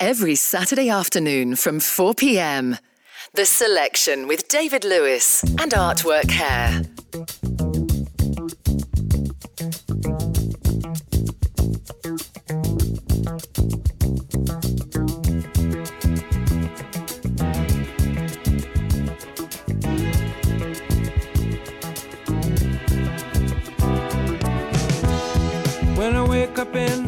every Saturday afternoon from 4 pm. The Selection with David Lewis and Artwork Hair. When I wake up in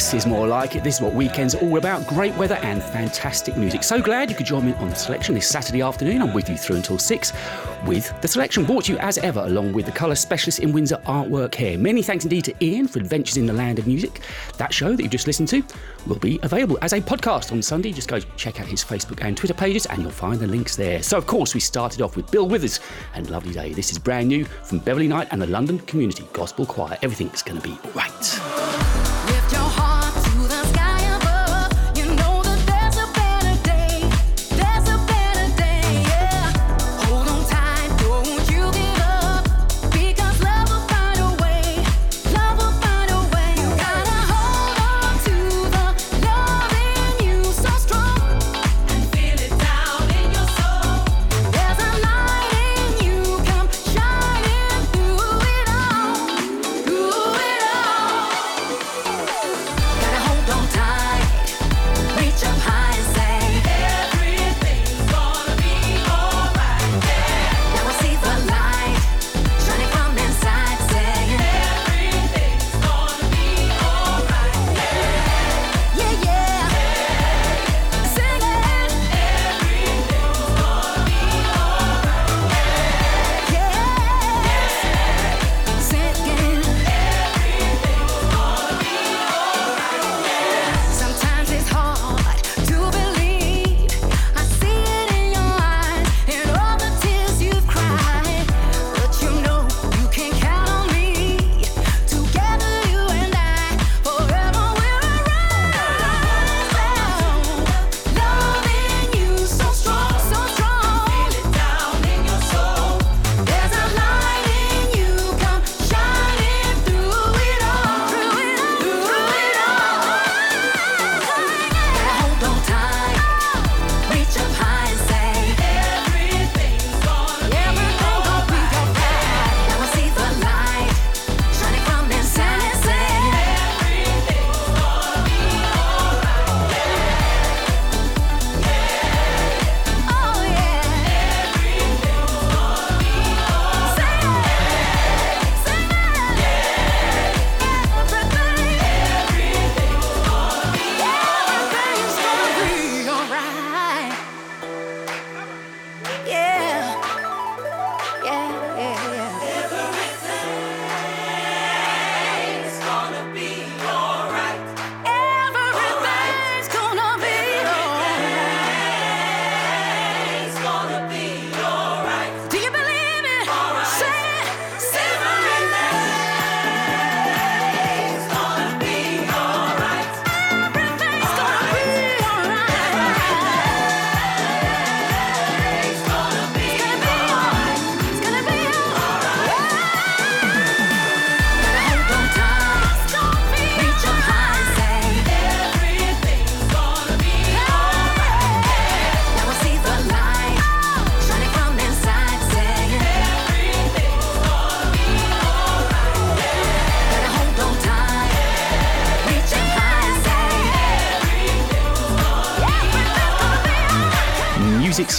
this is more like it. This is what weekends are all about. Great weather and fantastic music. So glad you could join me on the selection this Saturday afternoon. I'm with you through until six with the selection brought to you as ever along with the colour specialist in Windsor Artwork here. Many thanks indeed to Ian for Adventures in the Land of Music. That show that you've just listened to will be available as a podcast on Sunday. Just go check out his Facebook and Twitter pages and you'll find the links there. So, of course, we started off with Bill Withers and Lovely Day. This is brand new from Beverly Knight and the London Community Gospel Choir. Everything's going to be right.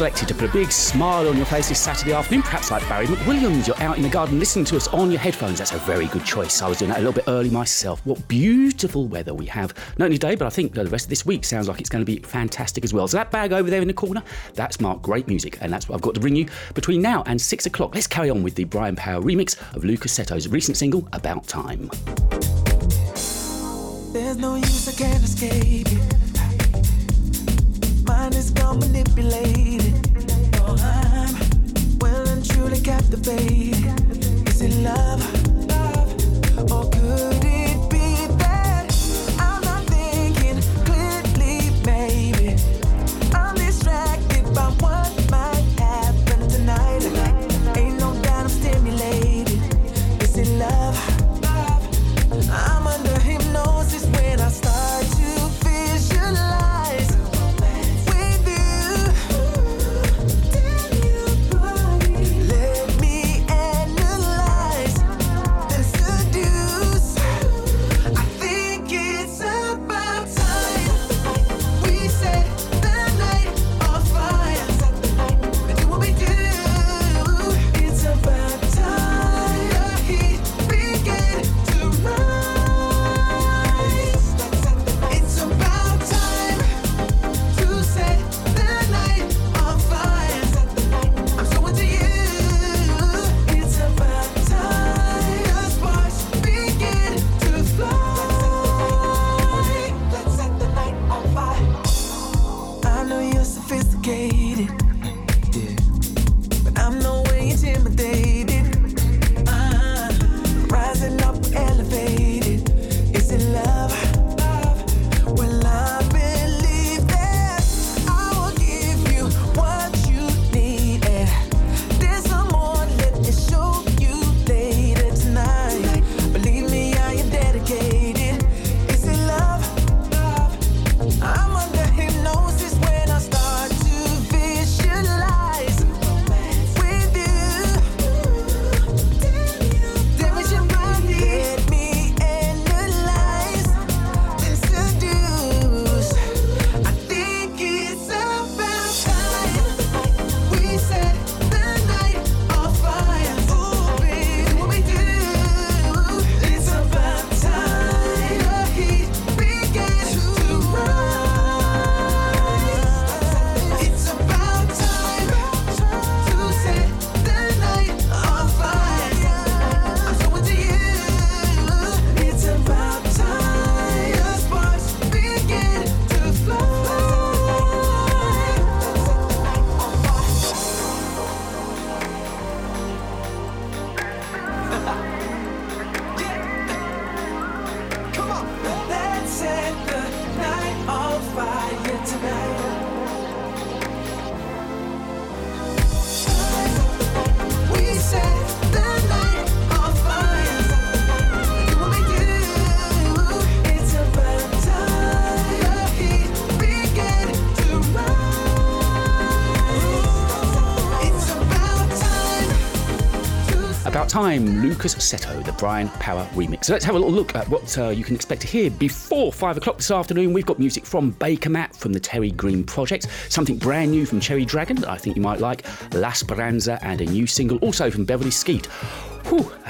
Selected to put a big smile on your face this Saturday afternoon. Perhaps like Barry McWilliams, you're out in the garden listening to us on your headphones. That's a very good choice. I was doing that a little bit early myself. What beautiful weather we have, not only today, but I think the rest of this week sounds like it's going to be fantastic as well. So that bag over there in the corner, that's marked great music, and that's what I've got to bring you between now and six o'clock. Let's carry on with the Brian Power remix of Seto's recent single, About Time. There's no use, I can't escape it. Is gone I'm truly captivated. Is it love? Or could it time. Lucas Seto, the Brian Power remix. So let's have a little look at what uh, you can expect to hear before five o'clock this afternoon. We've got music from Baker Matt from the Terry Green Project, something brand new from Cherry Dragon that I think you might like, La Speranza, and a new single also from Beverly Skeet.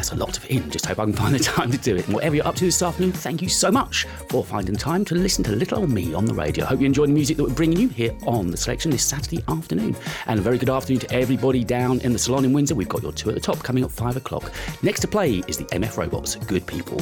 That's a lot of in. Just hope I can find the time to do it. And whatever you're up to this afternoon, thank you so much for finding time to listen to little old me on the radio. Hope you enjoyed the music that we're bringing you here on the selection this Saturday afternoon. And a very good afternoon to everybody down in the salon in Windsor. We've got your two at the top coming at five o'clock. Next to play is the MF Robots, Good People.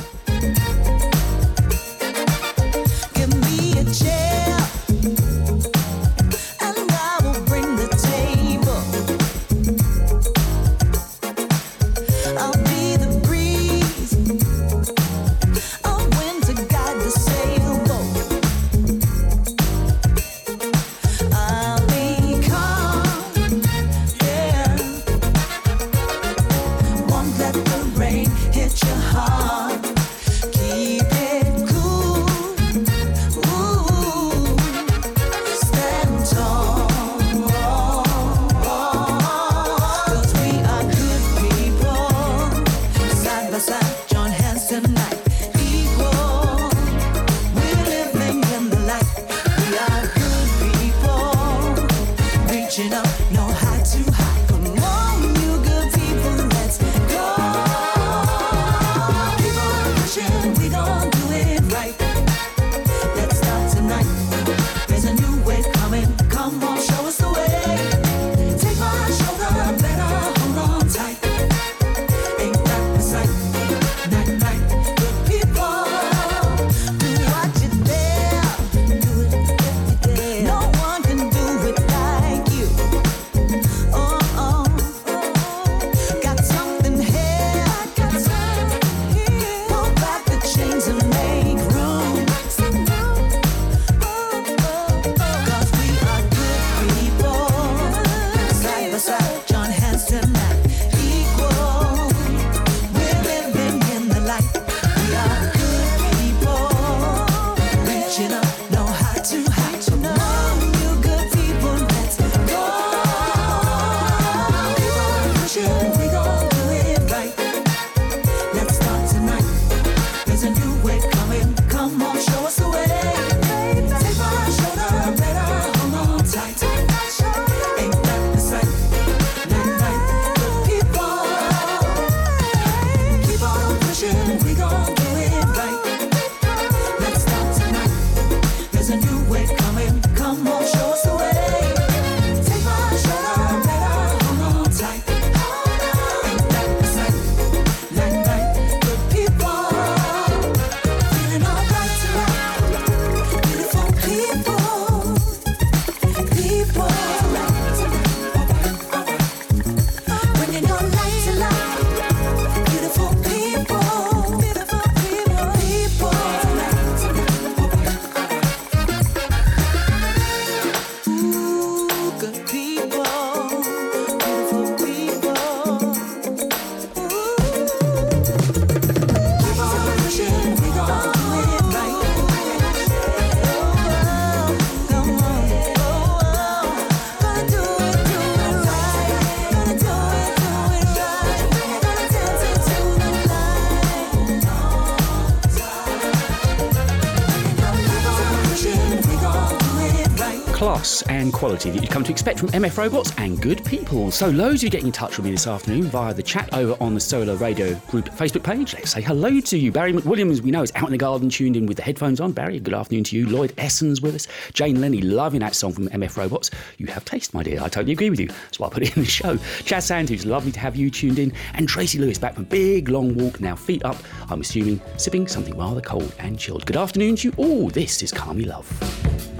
quality that you'd come to expect from MF Robots and good people. So, loads of you getting in touch with me this afternoon via the chat over on the Solar Radio Group Facebook page. Let's say hello to you. Barry McWilliams, we know, is out in the garden tuned in with the headphones on. Barry, good afternoon to you. Lloyd Essens with us. Jane Lenny, loving that song from MF Robots. You have taste, my dear. I totally agree with you. That's why I put it in the show. Chaz Sanders, lovely to have you tuned in. And Tracy Lewis back from big long walk now, feet up, I'm assuming, sipping something rather cold and chilled. Good afternoon to you all. This is Carmi Love.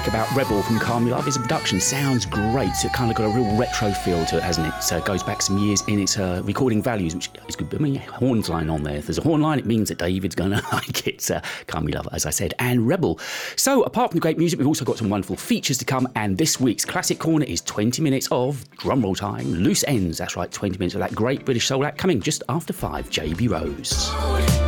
Like about Rebel from Your Love is production. Sounds great. So It kind of got a real retro feel to it, hasn't it? So it goes back some years in its uh, recording values, which is good. I mean, horns line on there. If there's a horn line, it means that David's going to like it. Uh, Love, as I said, and Rebel. So apart from the great music, we've also got some wonderful features to come. And this week's Classic Corner is 20 minutes of drumroll time, loose ends. That's right, 20 minutes of that great British soul act coming just after five. JB Rose.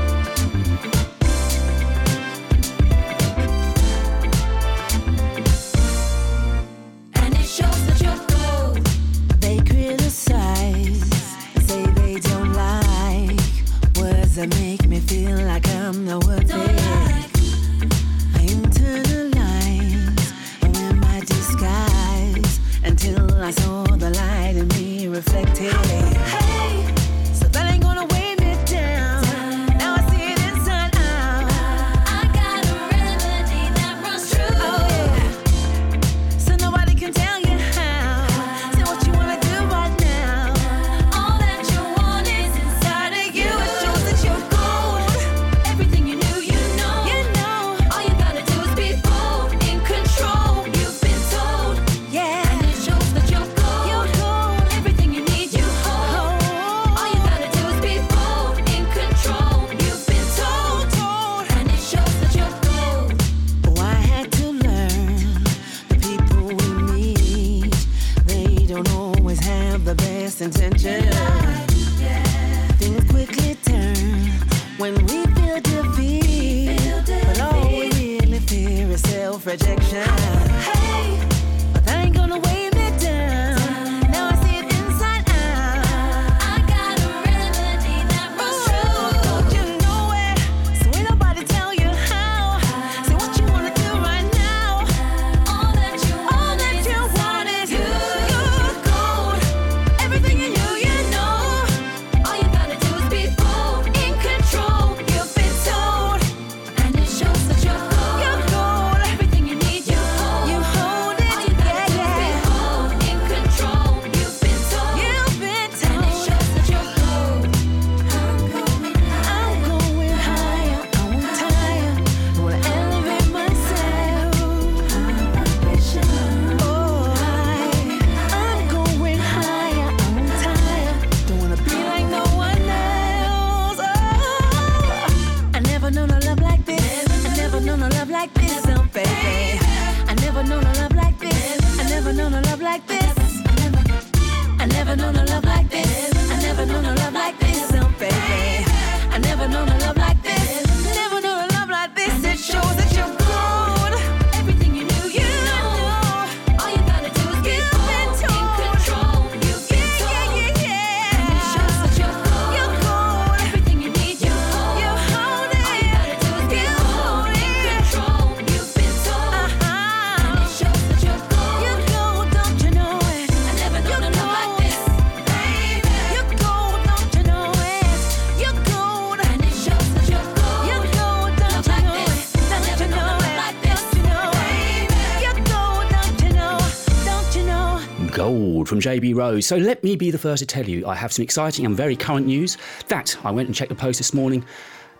JB Rose. So let me be the first to tell you I have some exciting and very current news. That I went and checked the post this morning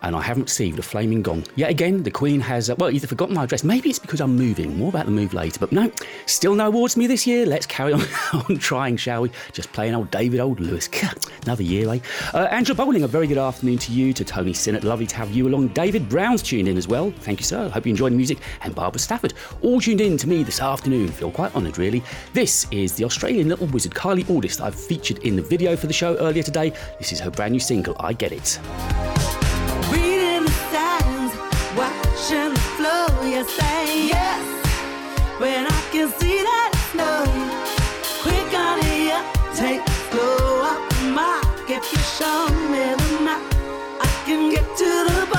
and I haven't received a flaming gong. Yet again, the Queen has, uh, well, either forgotten my address. Maybe it's because I'm moving. More about the move later. But no, still no awards for me this year. Let's carry on, on trying, shall we? Just playing old David Old Lewis. Another year, eh? Uh, Angela Bowling, a very good afternoon to you. To Tony Sinnott, lovely to have you along. David Brown's tuned in as well. Thank you, sir. Hope you enjoyed the music. And Barbara Stafford, all tuned in to me this afternoon. Feel quite honoured, really. This is the Australian little wizard, Kylie Auldist, that I've featured in the video for the show earlier today. This is her brand new single, I Get It. Reading the signs, watching the flow. You say yes when I can see that no. Quick on slow. If you show me the map, I can get to the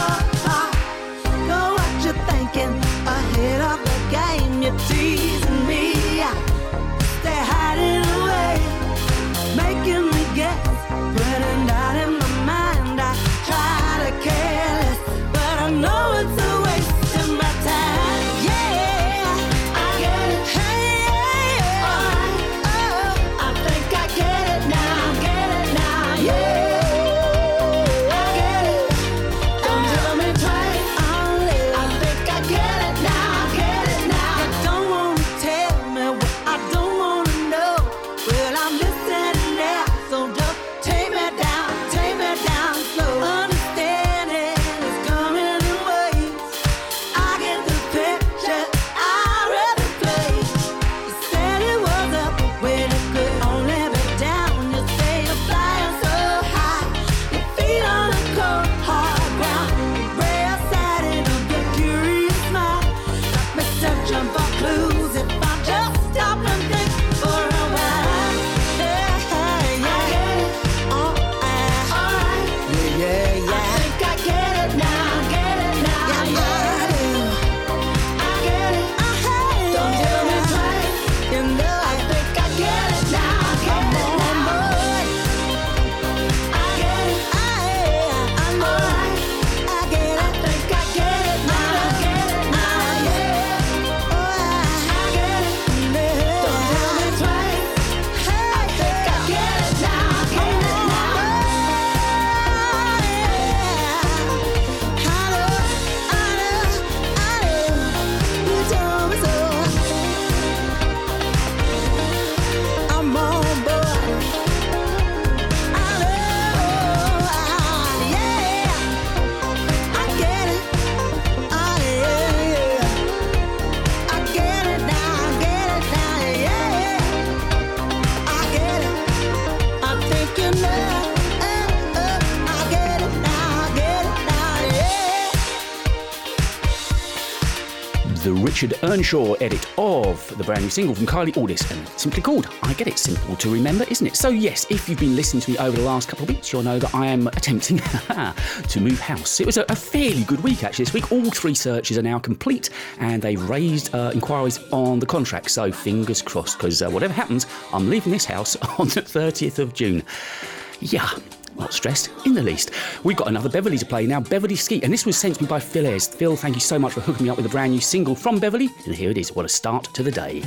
Richard Earnshaw edit of the brand new single from Kylie Auldist and simply called I Get It Simple to Remember, isn't it? So, yes, if you've been listening to me over the last couple of weeks, you'll know that I am attempting to move house. It was a, a fairly good week actually this week. All three searches are now complete and they've raised uh, inquiries on the contract. So, fingers crossed, because uh, whatever happens, I'm leaving this house on the 30th of June. Yeah, stressed in the least. We've got another Beverly to play now, Beverly Skeet, and this was sent to me by Phil Ayres. Phil, thank you so much for hooking me up with a brand new single from Beverly, and here it is. What a start to the day.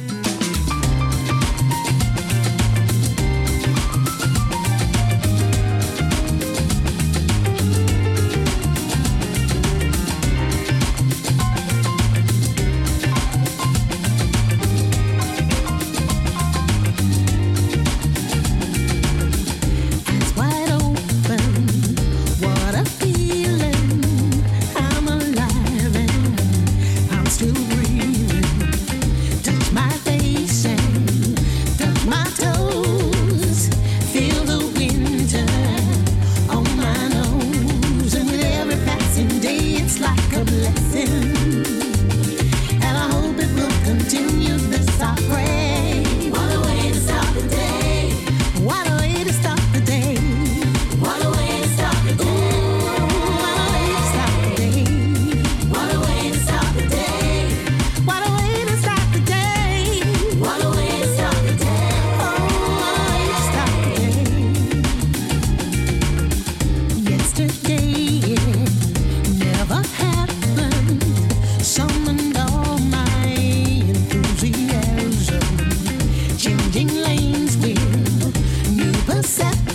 accept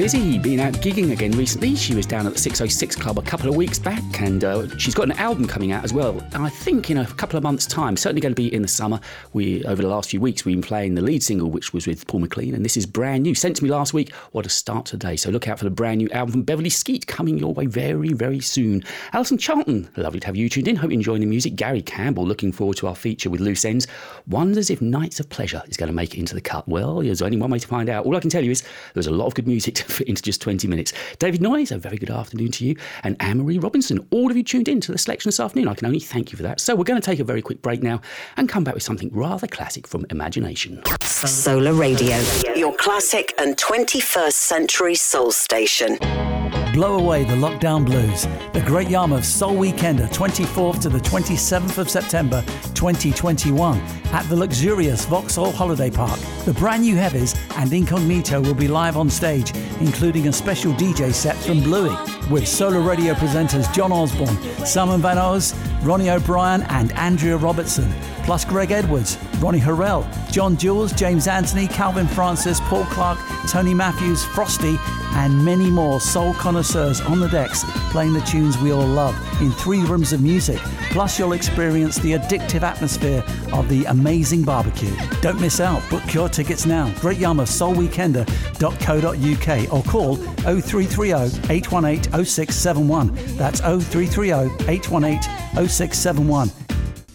busy, being out gigging again recently. She was down at the 606 Club a couple of weeks back, and uh, she's got an album coming out as well. And I think in a couple of months' time, certainly going to be in the summer. We over the last few weeks we've been playing the lead single, which was with Paul McLean, and this is brand new. Sent to me last week. What a start today! So look out for the brand new album from Beverly Skeet coming your way very, very soon. Alison Charlton, lovely to have you tuned in. Hope you're enjoying the music. Gary Campbell, looking forward to our feature with Loose Ends. Wonders if Nights of Pleasure is going to make it into the cut. Well, there's only one way to find out. All I can tell you is there's a lot of good music to fit into just 20 minutes. David Noyes, a very good afternoon to you, and Anne Marie Robinson. All of you tuned in to the selection this afternoon. I can only thank you for that. So we're going to take a very quick break now and come back with something rather classic from Imagination. Solar Radio, your classic and 21st century soul station. Blow away the lockdown blues. The Great Yarmouth Soul Weekender, 24th to the 27th of September 2021 at the luxurious Vauxhall Holiday Park. The brand new Heavies and Incognito will be live on stage, including a special DJ set from Bluey with Solar Radio presenters John Osborne, Simon Van Oz, Ronnie O'Brien, and Andrea Robertson, plus Greg Edwards, Ronnie Herel, John Jules, James Anthony, Calvin Francis, Paul Clark, Tony Matthews, Frosty, and many more soul connoisseurs on the decks playing the tunes we all love in three rooms of music. Plus, you'll experience the addictive atmosphere of the amazing barbecue. Don't miss out. Book your tickets now. Great Yarmouth Soul Weekender.co.uk or call 0330 818 0671. That's 0330 818 0671.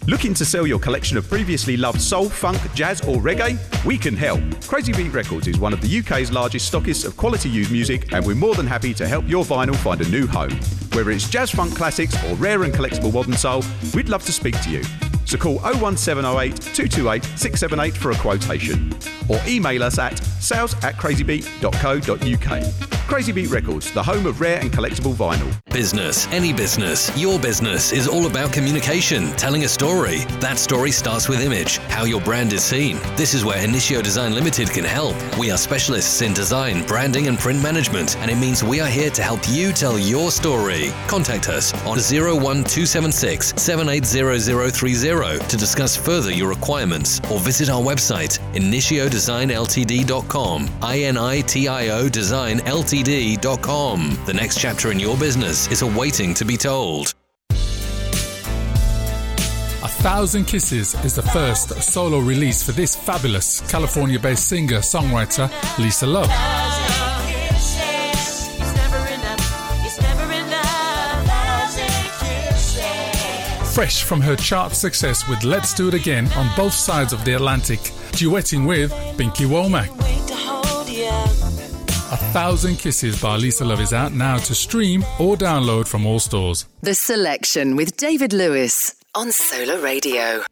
Looking to sell your collection of previously loved soul, funk, jazz, or reggae? We can help. Crazy Beat Records is one of the UK's largest stockists of quality used music, and we're more than happy to help your vinyl find a new home. Whether it's jazz funk classics or rare and collectible modern soul, we'd love to speak to you. So call 01708 228 678 for a quotation. Or email us at sales at crazybeat.co.uk. Crazy Beat Records, the home of rare and collectible vinyl. Business, any business, your business is all about communication, telling a story. That story starts with image, how your brand is seen. This is where Initio Design Limited can help. We are specialists in design, branding, and print management, and it means we are here to help you tell your story. Contact us on 01276 780030 to discuss further your requirements or visit our website initiodesignltd.com. I N I T I O Design Ltd.com. The next chapter in your business is awaiting to be told. A Thousand Kisses is the first solo release for this fabulous California based singer songwriter, Lisa Love. Fresh from her chart success with Let's Do It Again on both sides of the Atlantic, duetting with Pinky Womack. A Thousand Kisses by Lisa Love is out now to stream or download from all stores. The Selection with David Lewis on Solar Radio.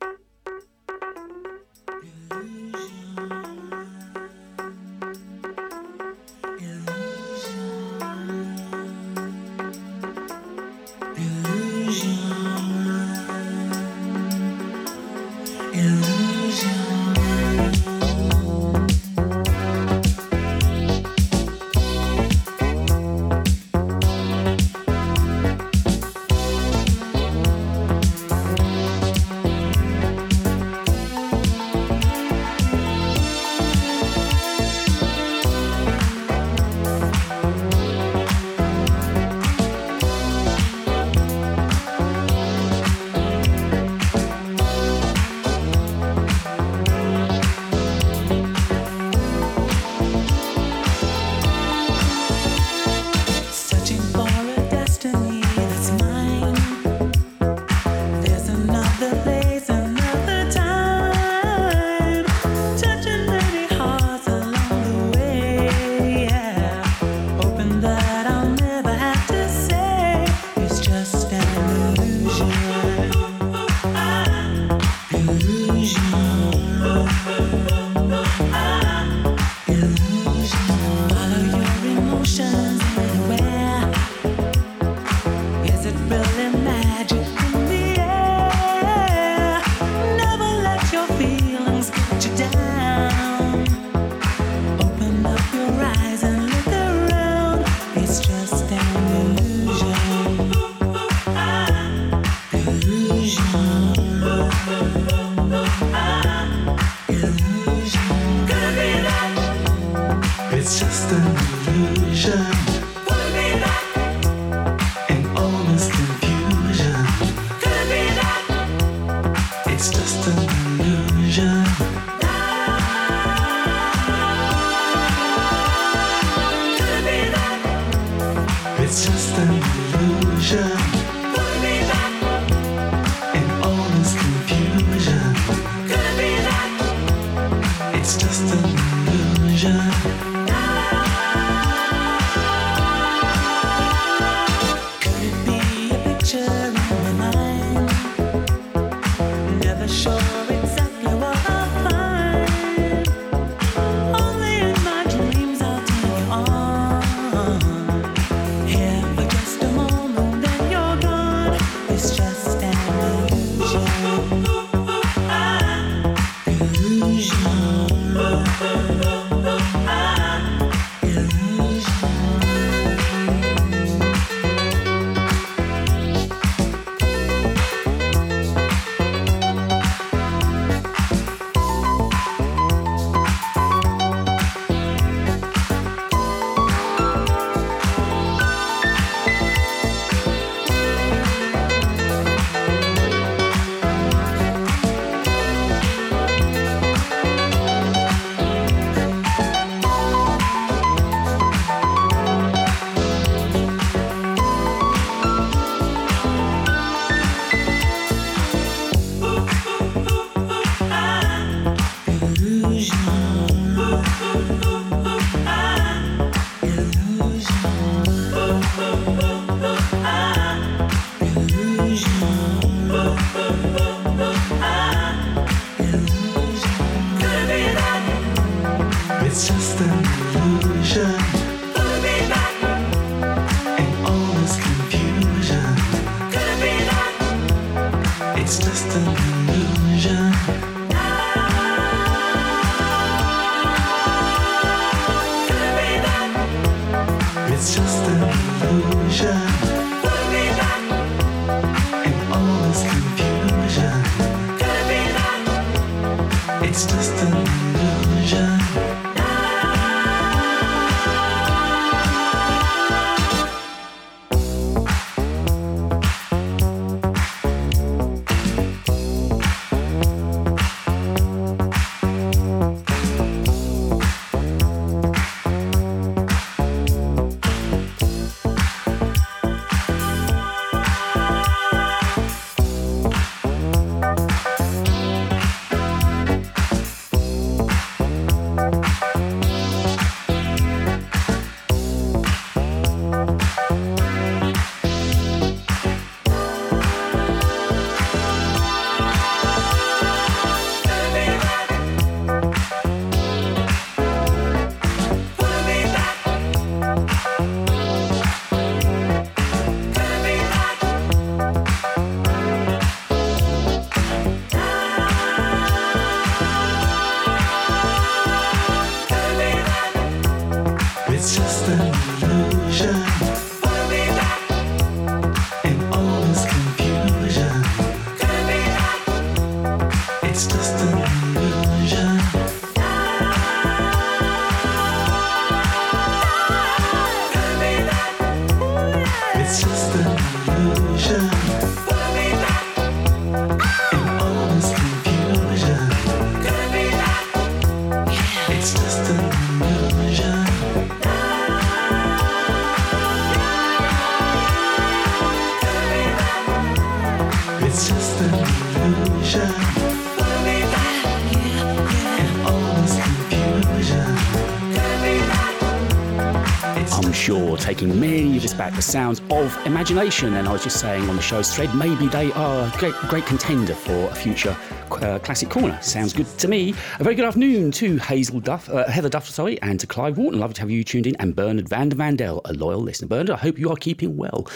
The sounds of imagination. And I was just saying on the show's thread, maybe they are a great, great contender for a future uh, classic corner. Sounds good to me. A very good afternoon to Hazel Duff, uh, Heather Duff, sorry, and to Clive Wharton. Lovely to have you tuned in, and Bernard van der Vandel, a loyal listener. Bernard, I hope you are keeping well.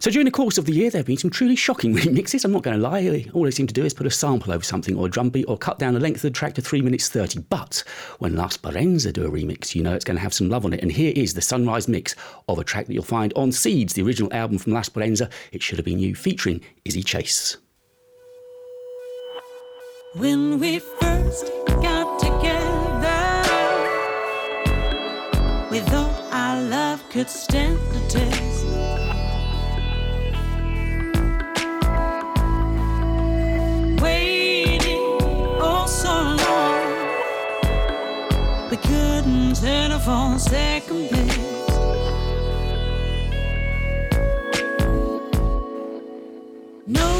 So during the course of the year, there have been some truly shocking remixes. I'm not going to lie. All they seem to do is put a sample over something or a drum beat or cut down the length of the track to 3 minutes 30. But when La Speranza do a remix, you know it's going to have some love on it. And here is the Sunrise mix of a track that you'll find on Seeds, the original album from La Speranza. It should have been you, featuring Izzy Chase. When we first got together, we thought our love could stand the test. telephone second best. No.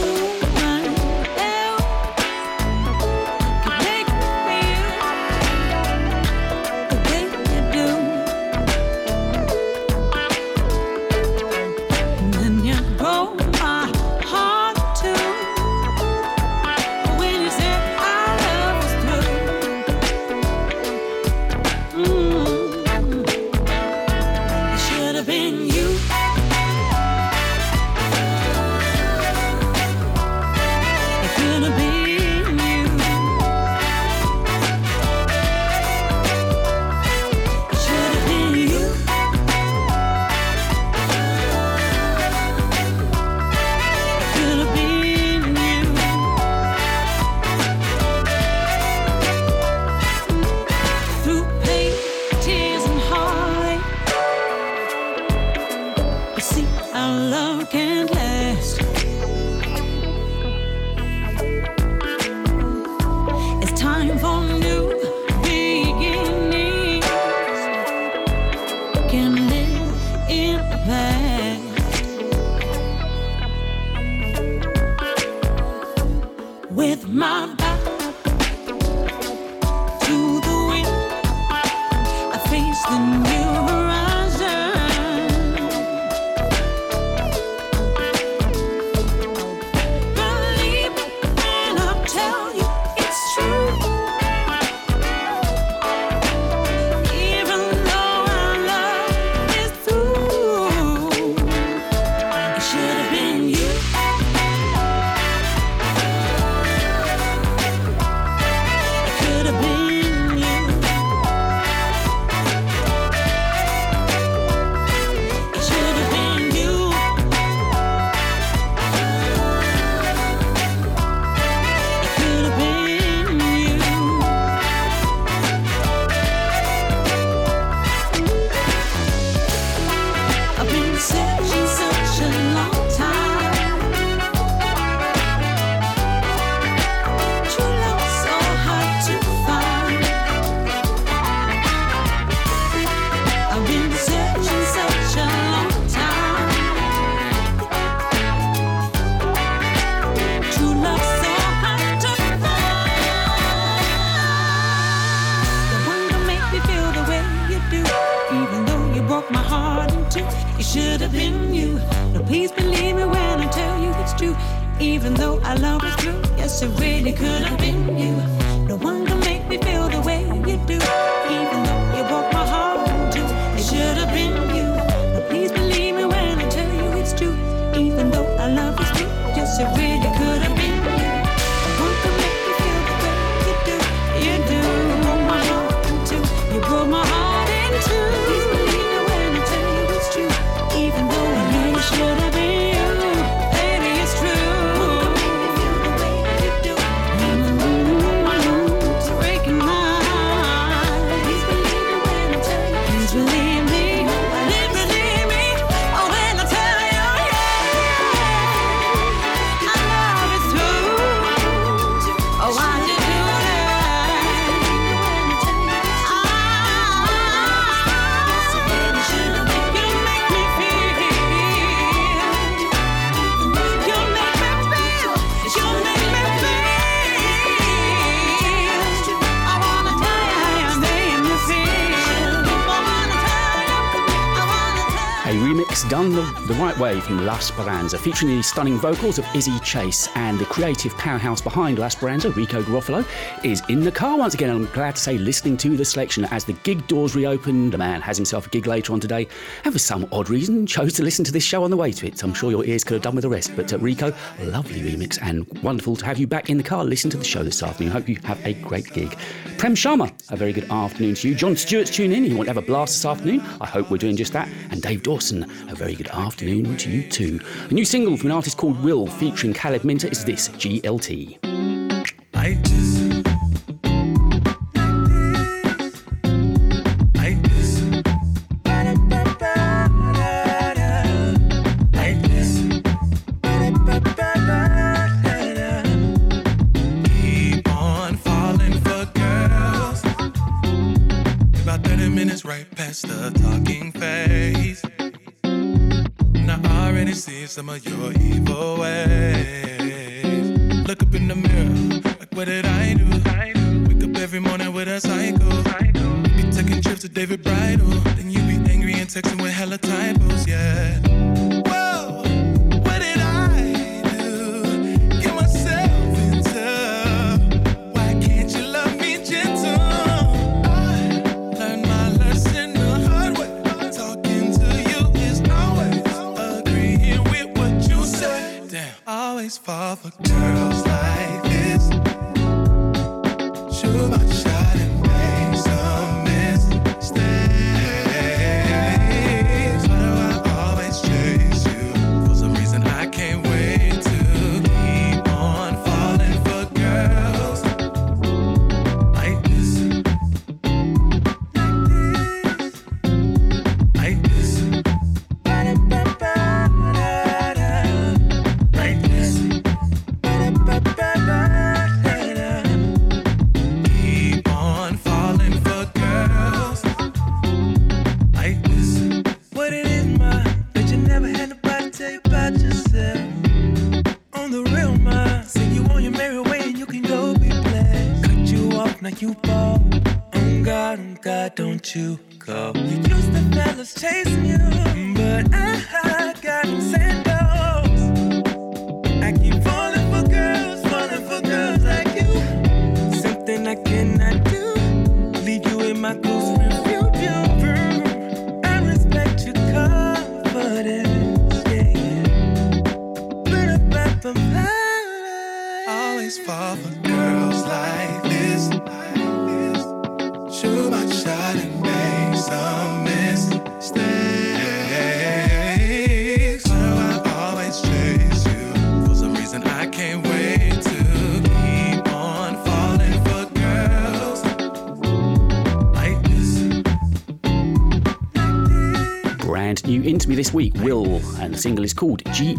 from La Speranza, featuring the stunning vocals of Izzy Chase and the creative powerhouse behind La Speranza, Rico Garofalo, is in the car once again. I'm glad to say, listening to the selection as the gig doors reopen. The man has himself a gig later on today, and for some odd reason chose to listen to this show on the way to it. So I'm sure your ears could have done with the rest. But uh, Rico, lovely remix and wonderful to have you back in the car. Listen to the show this afternoon. Hope you have a great gig. Prem Sharma, a very good afternoon to you. John Stewart's tune in. He won't have a blast this afternoon. I hope we're doing just that. And Dave Dawson, a very good afternoon to you too. A new single from an artist called Will featuring Caleb Minter is this GLT.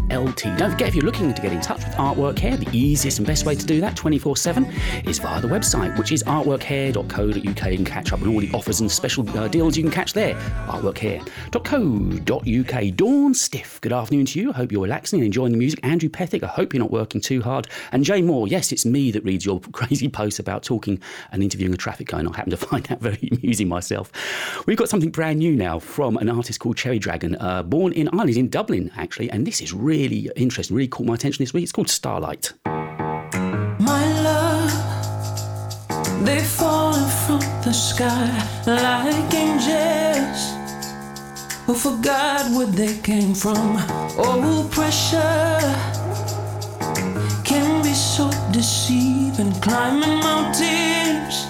Don't forget, if you're looking to get in touch with Artwork Hair, the easiest and best way to do that 24 7 is via the website, which is artworkhair.co.uk. You can catch up on all the offers and special uh, deals you can catch there. Artworkhair.co.uk. Dawn Stiff, good afternoon to you. I hope you're relaxing and enjoying the music. Andrew Pethick, I hope you're not working too hard. And Jay Moore, yes, it's me that reads your crazy posts about talking and interviewing a traffic cone. I happen to find that very amusing myself. We've got something brand new now from an artist called Cherry Dragon, uh, born in Ireland, in Dublin, actually. And this is really interesting, really caught my attention this week. It's called Starlight. My love, they falling from the sky like angels who forgot where they came from. Oh, pressure can be so deceiving, climbing mountains,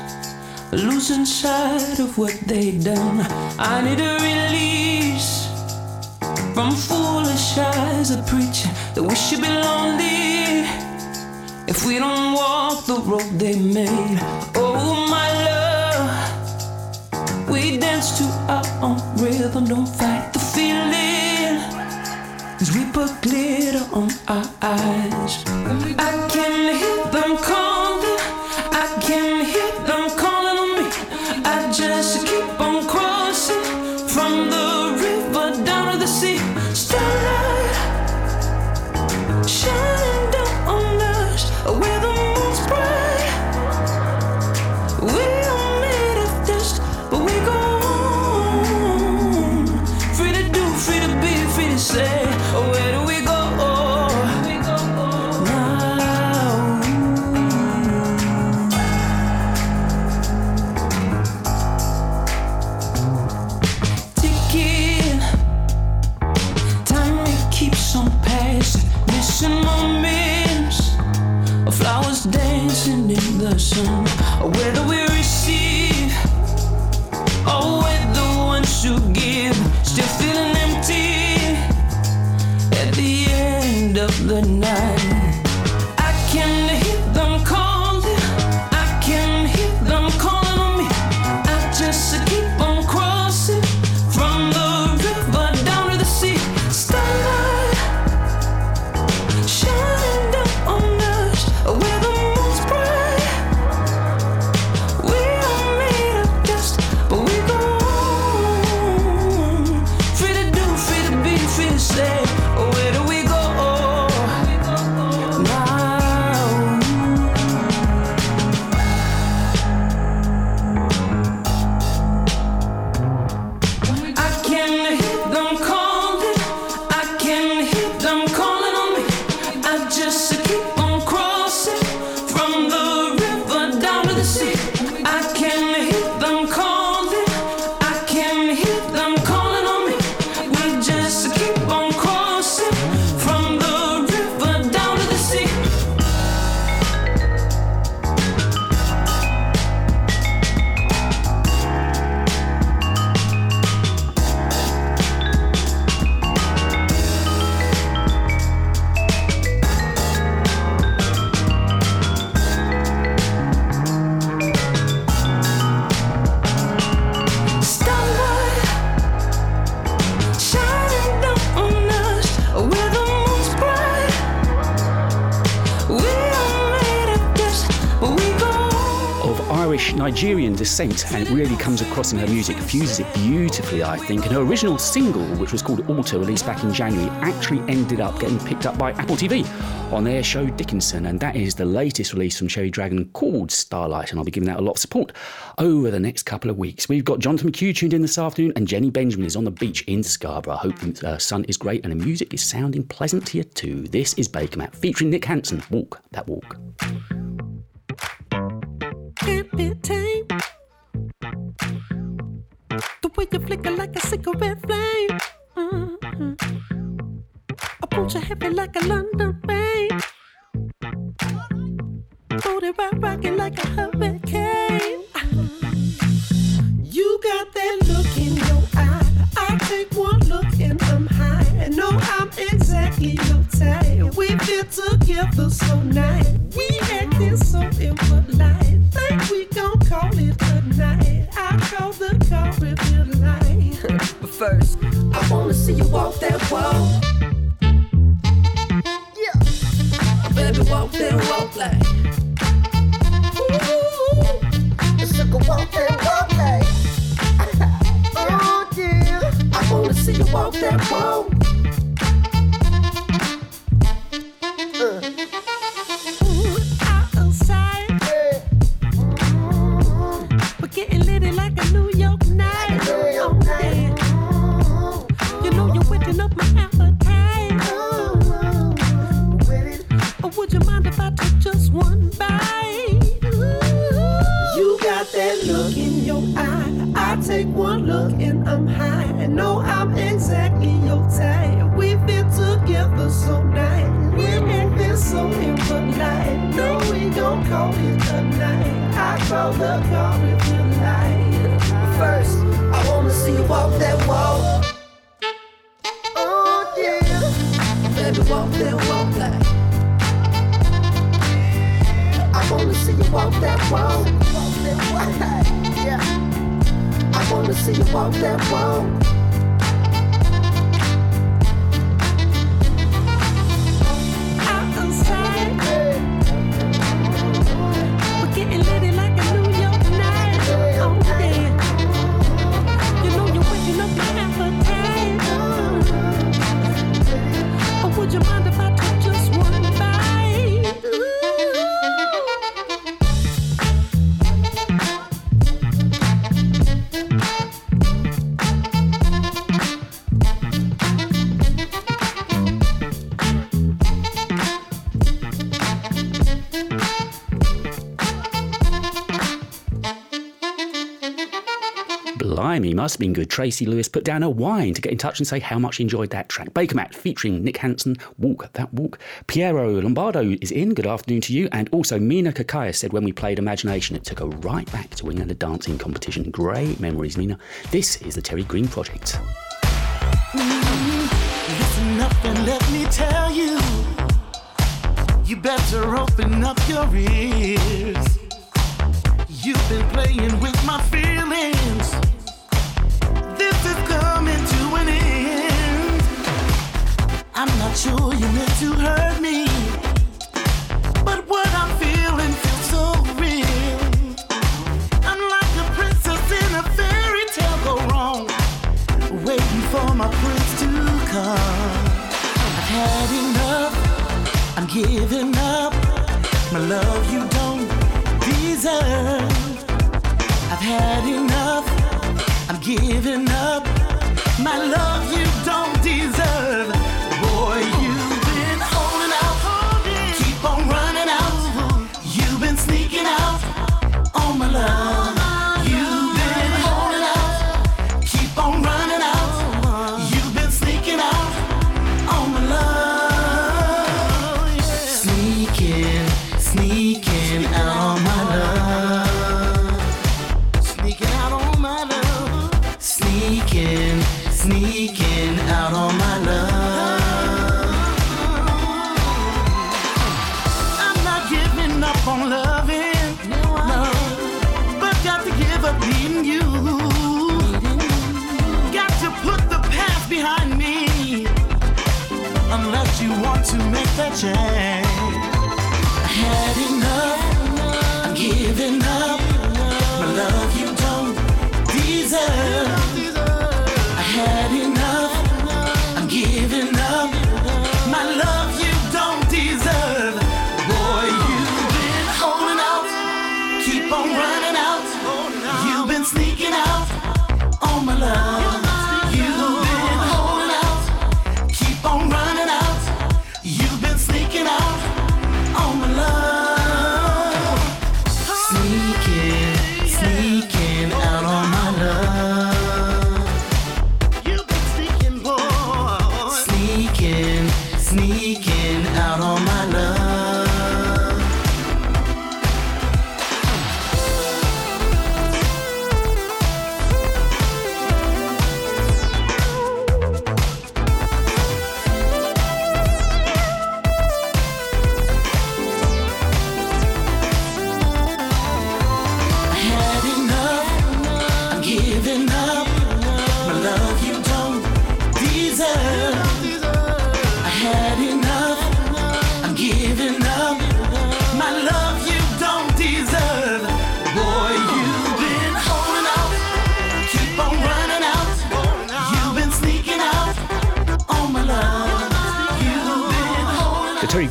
losing sight of what they done. I need a release from foolish eyes that preach that we should be lonely if we don't walk the road they made. Oh, my love, we dance to our own rhythm, don't fight the feeling. Cause we put glitter on our eyes. I can hear them calling, of night. And it really comes across in her music, fuses it beautifully, I think. And her original single, which was called Auto, released back in January, actually ended up getting picked up by Apple TV on their show Dickinson, and that is the latest release from Cherry Dragon called Starlight, and I'll be giving that a lot of support over the next couple of weeks. We've got Jonathan McHugh tuned in this afternoon, and Jenny Benjamin is on the beach in Scarborough. I hope the uh, sun is great and the music is sounding pleasant to you too. This is Baker Mat featuring Nick Hansen. Walk that walk. Can't be. The way you flicker like a cigarette flame. Mhm. Approach you heavy like a London rain. it right rocking like a hurricane. You got that look in your eye. I take one look and I'm high. And know I'm exactly your type. We fit together so nice. We acting so impolite. Think we gon' call it a night. I call first, I wanna see you walk that wall. Yeah. Baby, walk that walk like. Ooh, sugar walk that walk like. oh dear, I wanna see you walk that walk. Take one look and I'm high. Know I'm exactly your type. We've been together so nice. We ain't been so impolite. No, we gon' call it a night. I call the call if you like. First, I wanna see you walk that walk. Walk that walk. Must been good. Tracy Lewis put down a wine to get in touch and say how much he enjoyed that track. Baker Matt featuring Nick Hansen, Walk That Walk. Piero Lombardo is in, good afternoon to you. And also Mina Kakaya said when we played Imagination, it took her right back to winning the dancing competition. Great memories, Mina. This is the Terry Green Project. Mm-hmm. Tell you. Better open up your ears. You've been playing with my feelings. I'm not sure you meant to hurt me. But what I'm feeling feels so real. I'm like a princess in a fairy tale go wrong. Waiting for my prince to come. I've had enough. I'm giving up. My love you don't deserve. I've had enough. I'm giving up. My love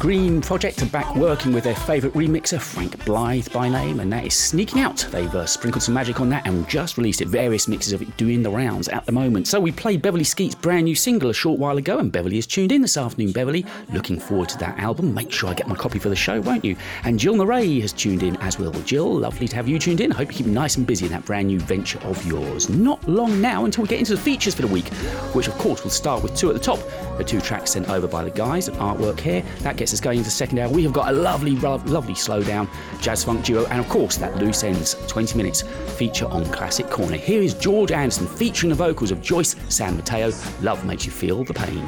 Green Project are back working with their favourite remixer, Frank Blythe by name, and that is Sneaking Out. They've uh, sprinkled some magic on that and just released it, various mixes of it doing the rounds at the moment. So we played Beverly Skeet's brand new single a short while ago, and Beverly has tuned in this afternoon. Beverly, looking forward to that album. Make sure I get my copy for the show, won't you? And Jill Naray has tuned in as well. Jill, lovely to have you tuned in. I hope you keep nice and busy in that brand new venture of yours. Not long now until we get into the features for the week, which of course will start with two at the top. The two tracks sent over by the guys at Artwork Hair. That gets us going into the second hour. We have got a lovely, lo- lovely slow down jazz funk duo, and of course that loose ends 20 minutes feature on Classic Corner. Here is George Anderson featuring the vocals of Joyce San Mateo. Love makes you feel the pain.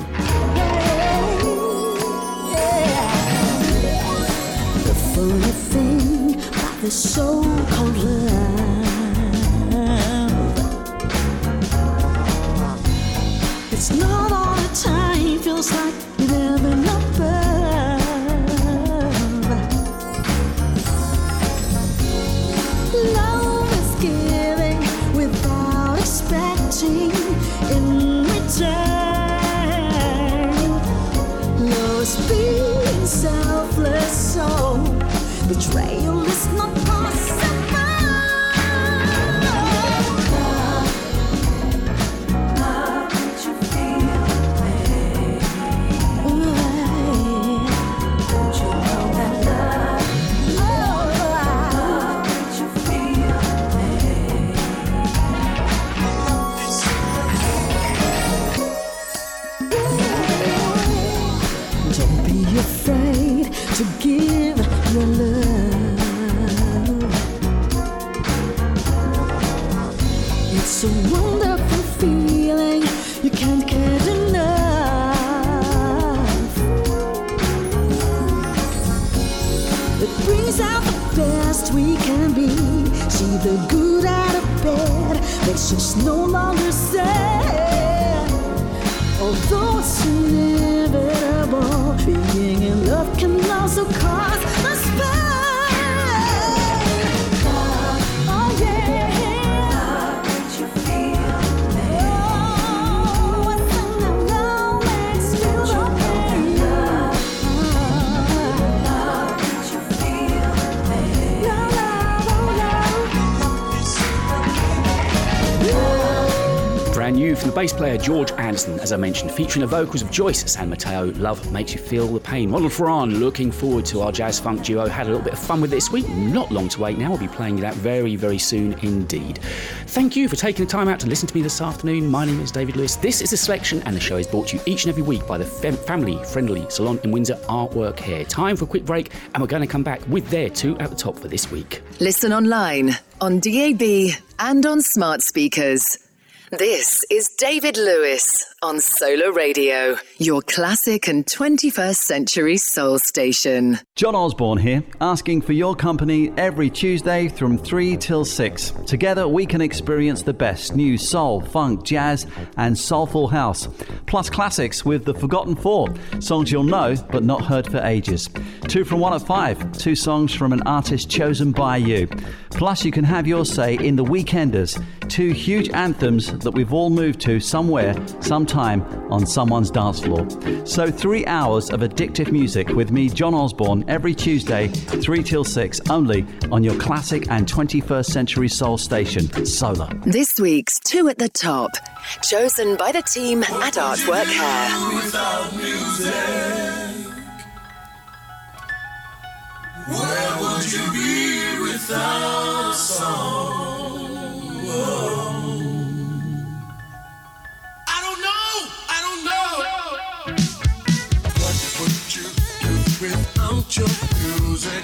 Thing about this so-called love, it's not all the time. Feels like never above. Love is giving without expecting in return. Us no longer sad. Although it's from the bass player George Anderson, as I mentioned, featuring the vocals of Joyce San Mateo. Love makes you feel the pain. Ronald Ferran, looking forward to our jazz funk duo. Had a little bit of fun with it this week. Not long to wait now. We'll be playing you that very, very soon indeed. Thank you for taking the time out to listen to me this afternoon. My name is David Lewis. This is a selection, and the show is brought to you each and every week by the fam- family-friendly salon in Windsor, Artwork Hair. Time for a quick break, and we're going to come back with their two at the top for this week. Listen online, on DAB, and on smart speakers. This is David Lewis on Solar Radio, your classic and 21st century soul station. John Osborne here, asking for your company every Tuesday from 3 till 6. Together we can experience the best new soul, funk, jazz, and soulful house. Plus classics with the Forgotten Four, songs you'll know but not heard for ages. Two from one at five, two songs from an artist chosen by you. Plus you can have your say in The Weekenders, two huge anthems that we've all moved to somewhere, sometime on someone's dance floor. So three hours of addictive music with me, John Osborne, every Tuesday, 3 till 6, only on your classic and 21st century soul station, Solar. This week's two at the top, chosen by the team at Artwork Hair. Without music, where would you be without song? Whoa. Without your music?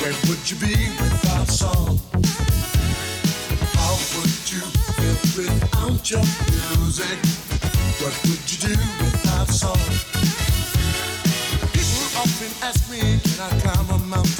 Where would you be without song? How would you without your music? What would you do without song? People often ask me, can I climb a mountain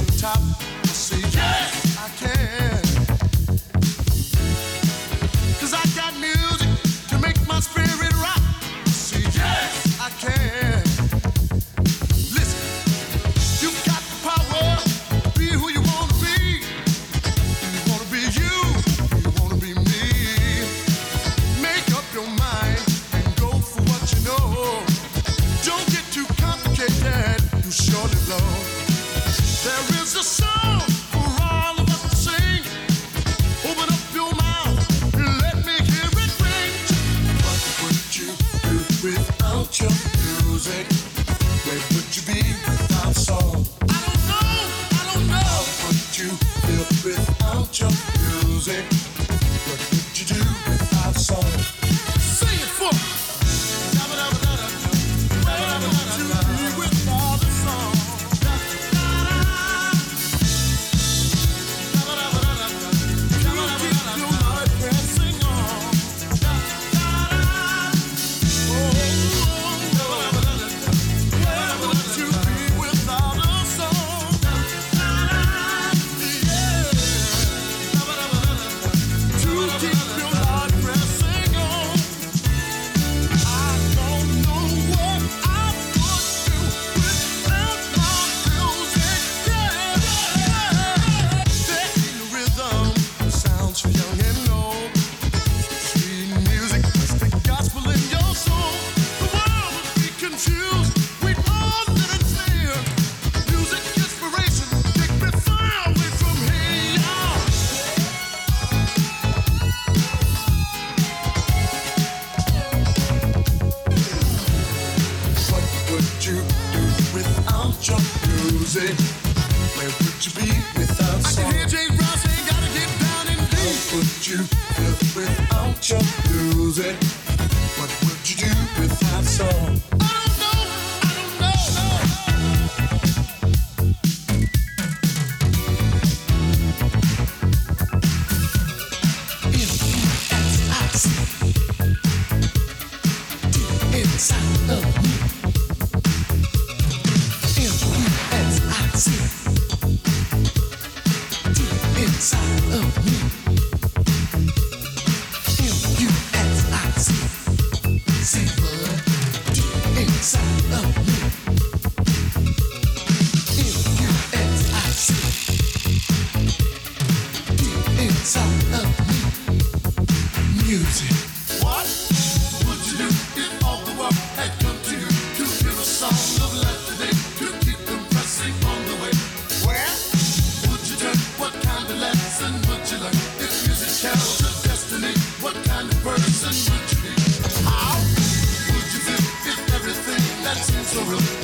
that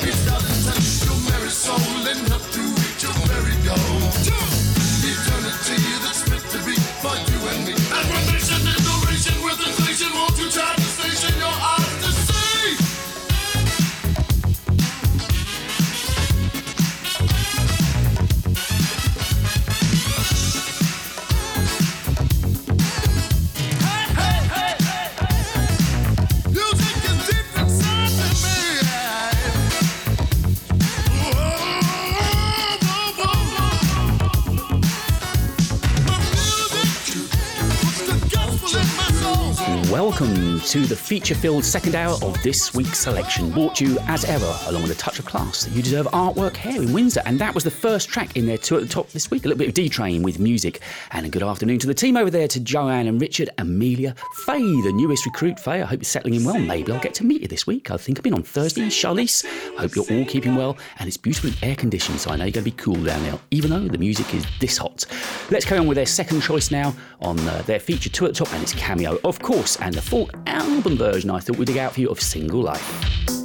to the feature filled second hour of this week's selection, brought to you as ever along with a touch of class. You deserve Artwork Hair in Windsor, and that was the first track in their two at the top this week. A little bit of D Train with music. And a good afternoon to the team over there, to Joanne and Richard, Amelia, Faye, the newest recruit. Faye, I hope you're settling in well. Maybe I'll get to meet you this week. I think I've been on Thursday. Charlize, hope you're all keeping well, and it's beautifully air conditioned, so I know you're going to be cool down there, even though the music is this hot. Let's carry on with their second choice now on uh, their feature two at the top, and it's Cameo, of course, and the full album version I thought we'd dig out for you of Single Life.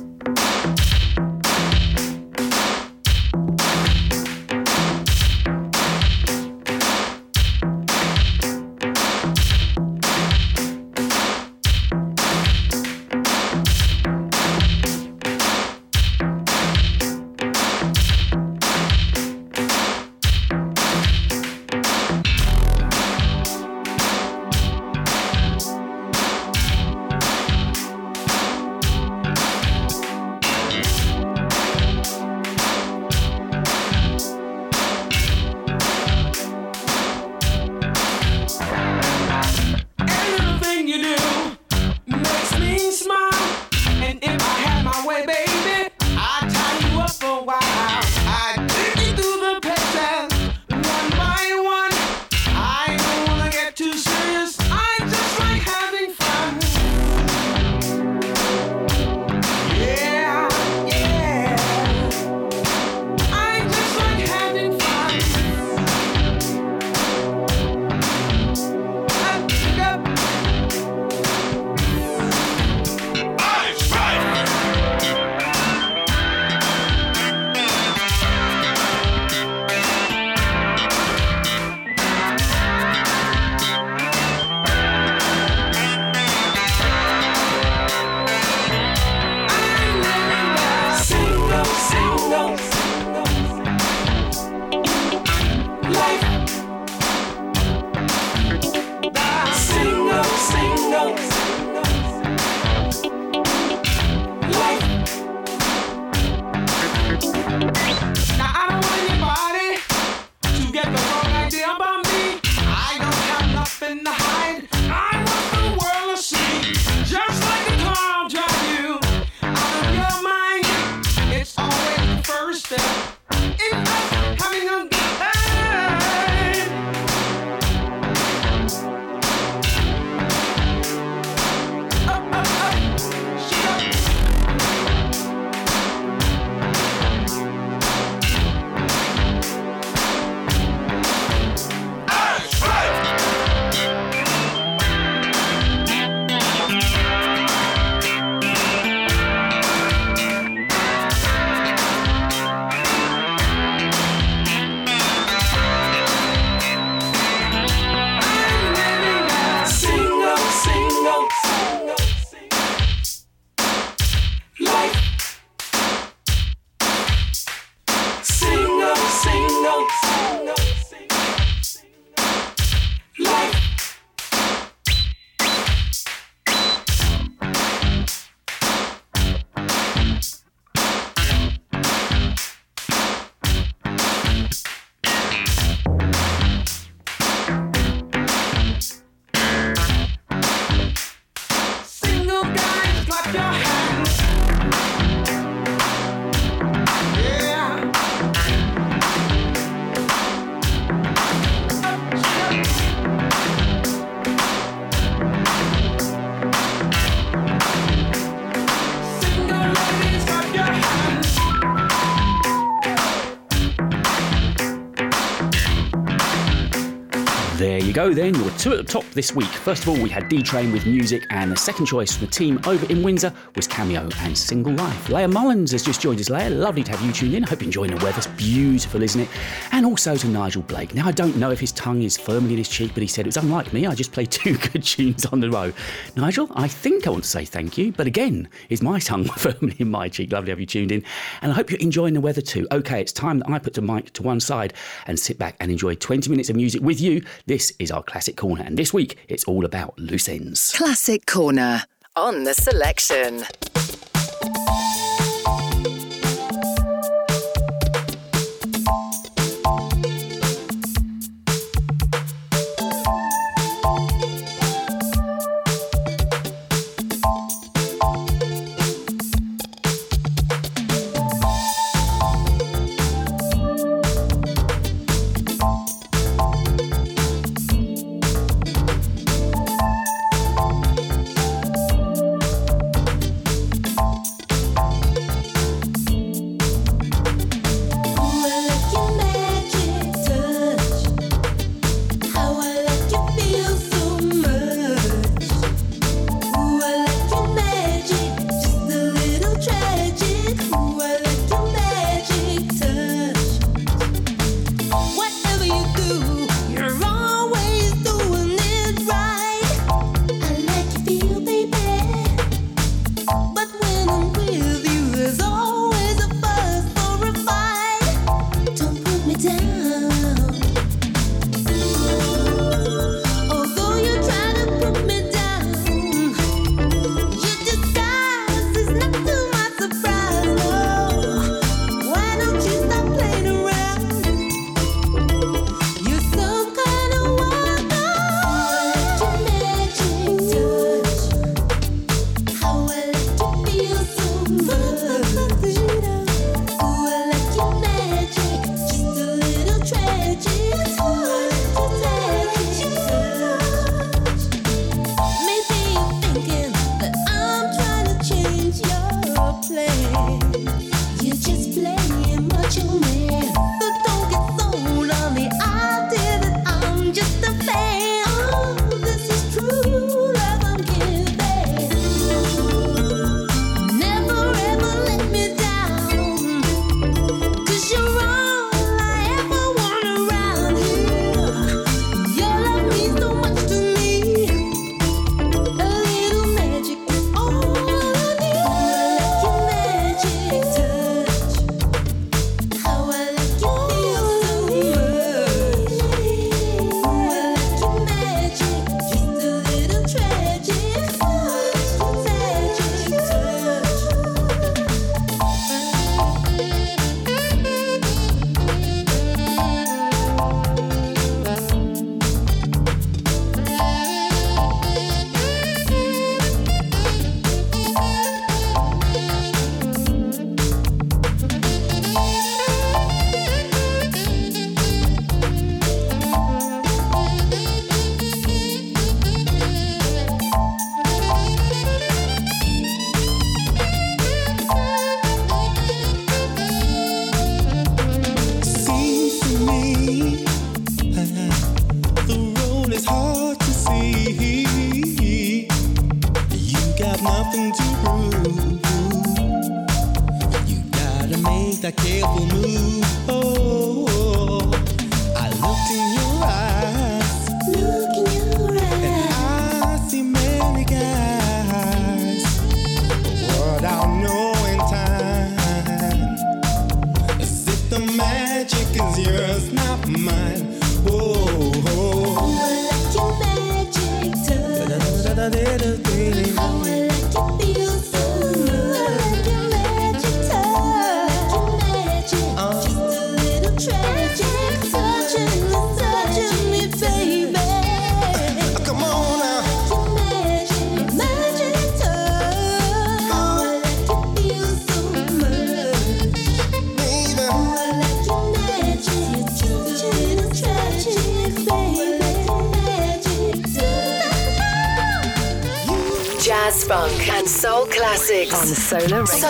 You then. Two at the top this week. First of all, we had D Train with music, and the second choice from the team over in Windsor was Cameo and Single Life. Leah Mullins has just joined us. Leah, lovely to have you tuned in. I hope you're enjoying the weather. It's beautiful, isn't it? And also to Nigel Blake. Now, I don't know if his tongue is firmly in his cheek, but he said it was unlike me. I just played two good tunes on the row. Nigel, I think I want to say thank you, but again, is my tongue firmly in my cheek? Lovely to have you tuned in. And I hope you're enjoying the weather too. Okay, it's time that I put the mic to one side and sit back and enjoy 20 minutes of music with you. This is our Classic Corner, and this week it's all about loose ends. Classic Corner on the selection. Solar Radio.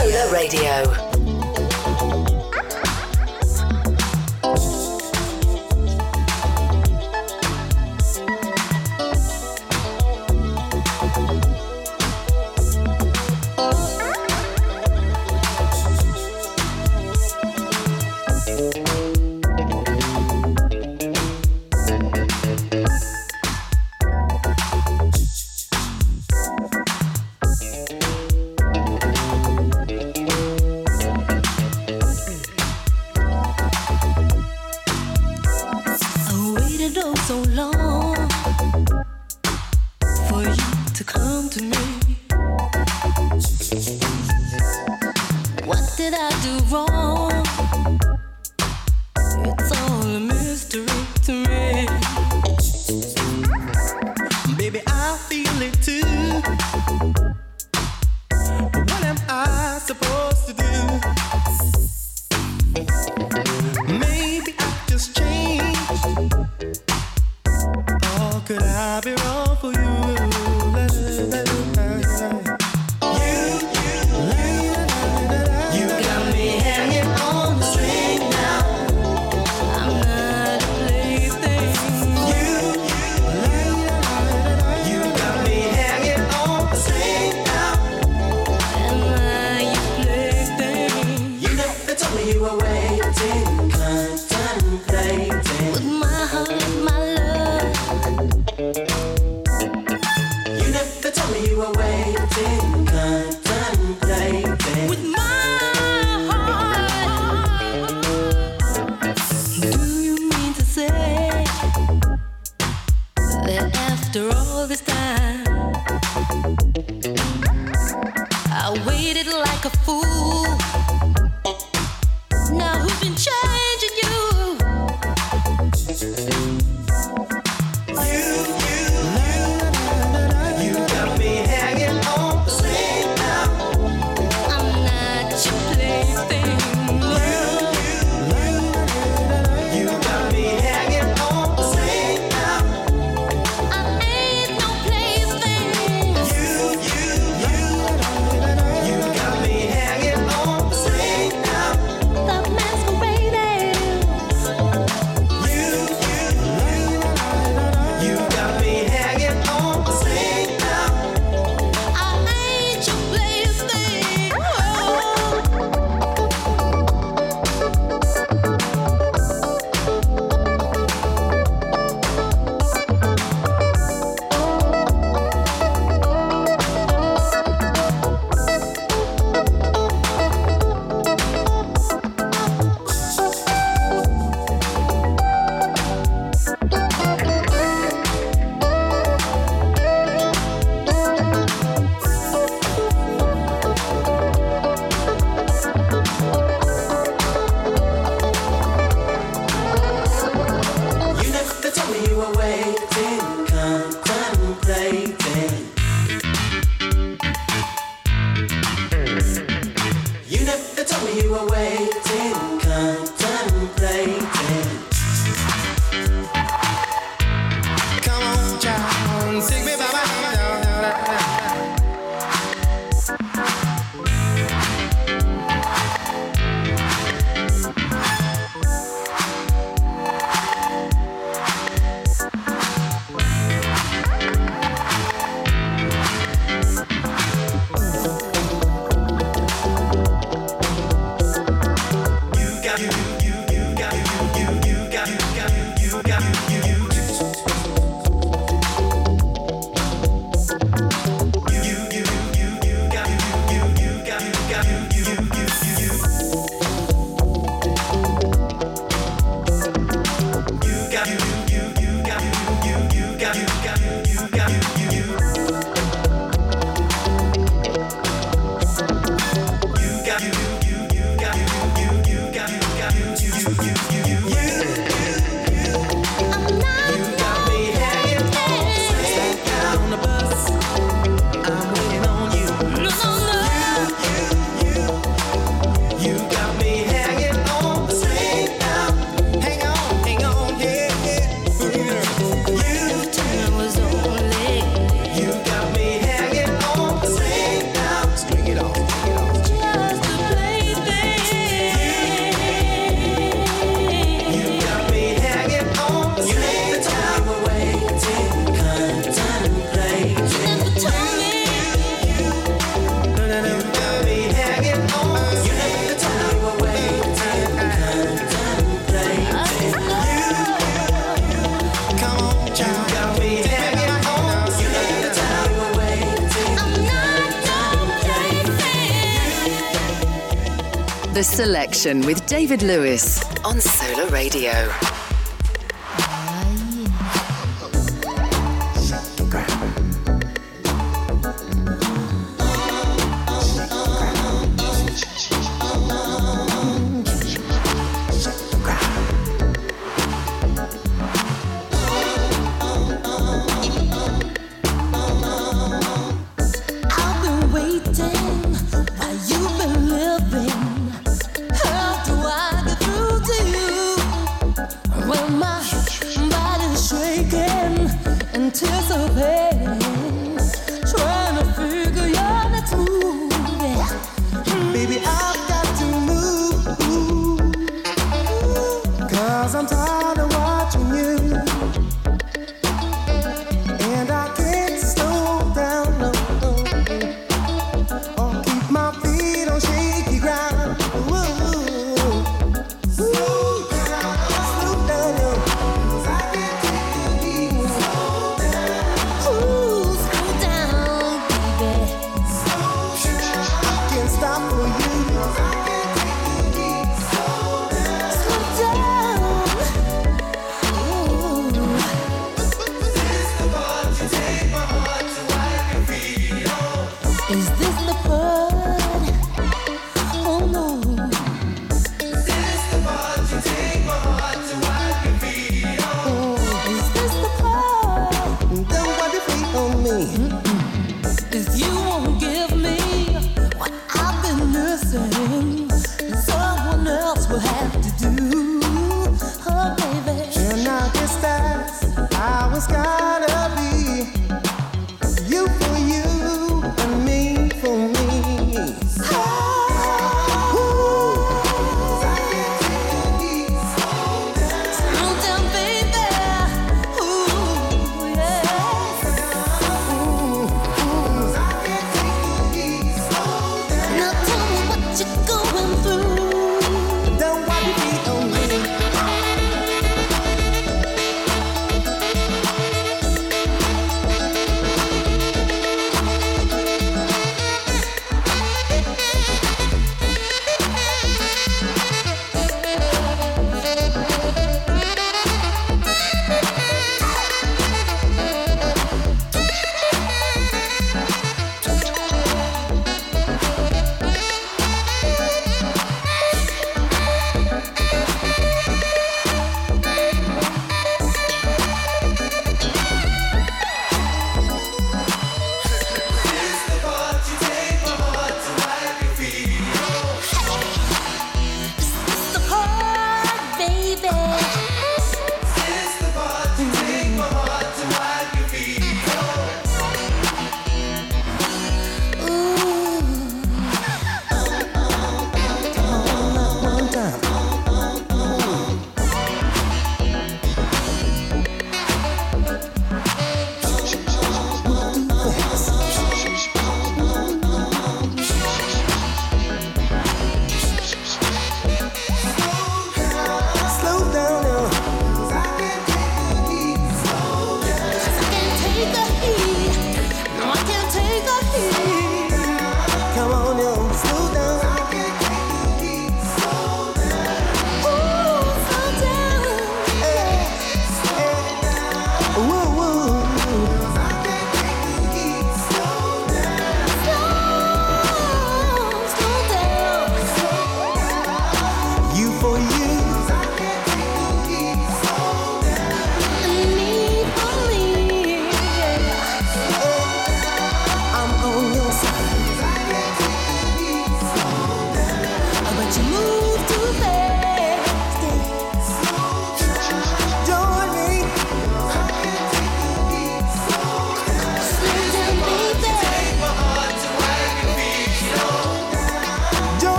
Selection with David Lewis on Solar Radio.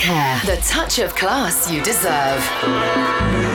Hair, the touch of class you deserve.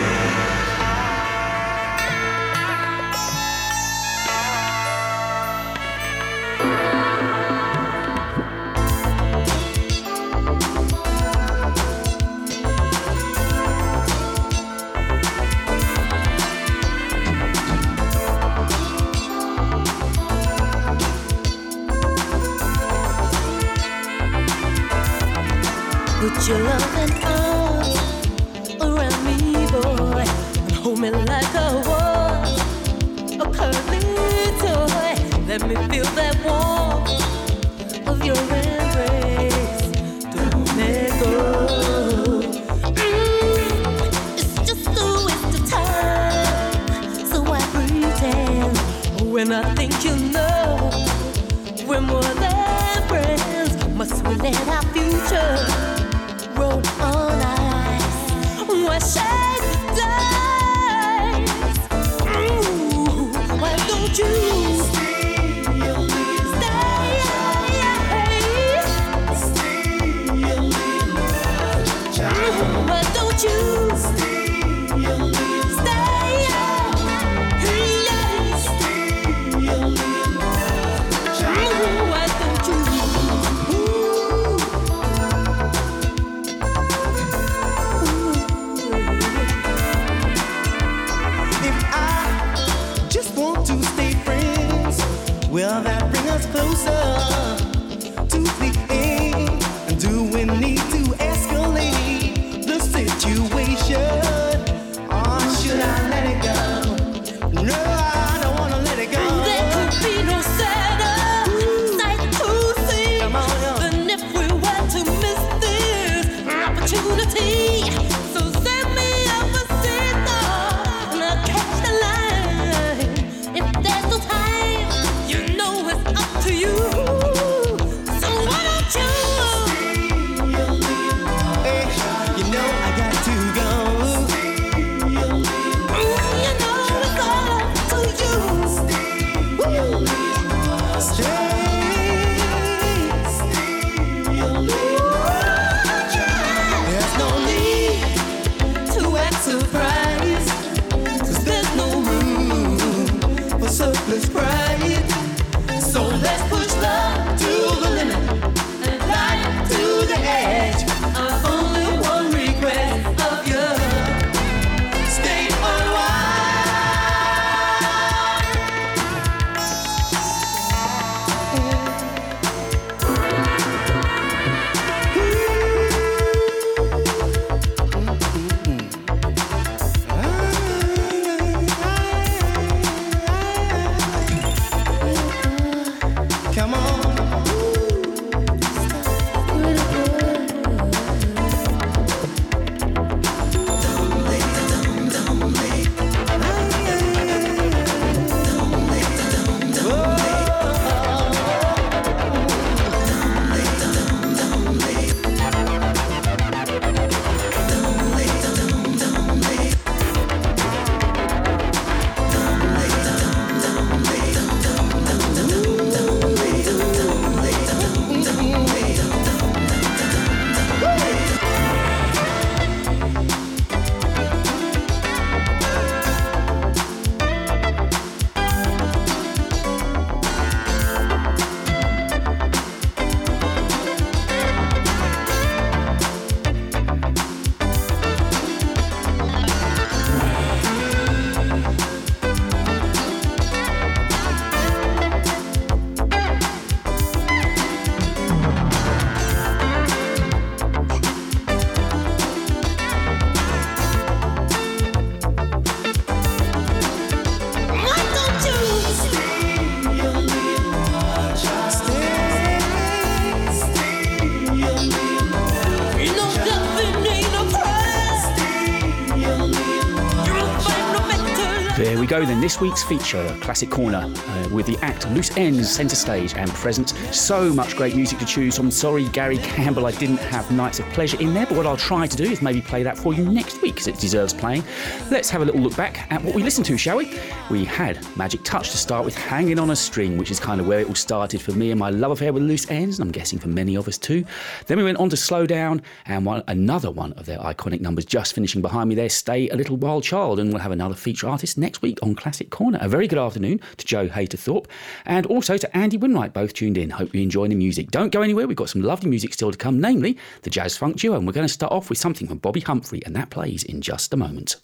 Go then. This week's feature, Classic Corner, uh, with the act Loose Ends centre stage and present. So much great music to choose from. Sorry, Gary Campbell, I didn't have Nights of Pleasure in there, but what I'll try to do is maybe play that for you next week because it deserves playing. Let's have a little look back at what we listened to, shall we? We had Magic Touch to start with, Hanging on a String, which is kind of where it all started for me and my love affair with Loose Ends, and I'm guessing for many of us too. Then we went on to Slow Down, and one, another one of their iconic numbers just finishing behind me there, Stay a Little While Child, and we'll have another feature artist next week on Classic Corner. A very good afternoon to Joe Hayterthorpe and also to Andy Winwright, both tuned in. Hope you enjoy the music. Don't go anywhere, we've got some lovely music still to come, namely the Jazz Funk Duo, and we're going to start off with something from Bobbi Humphrey, and that plays in just a moment.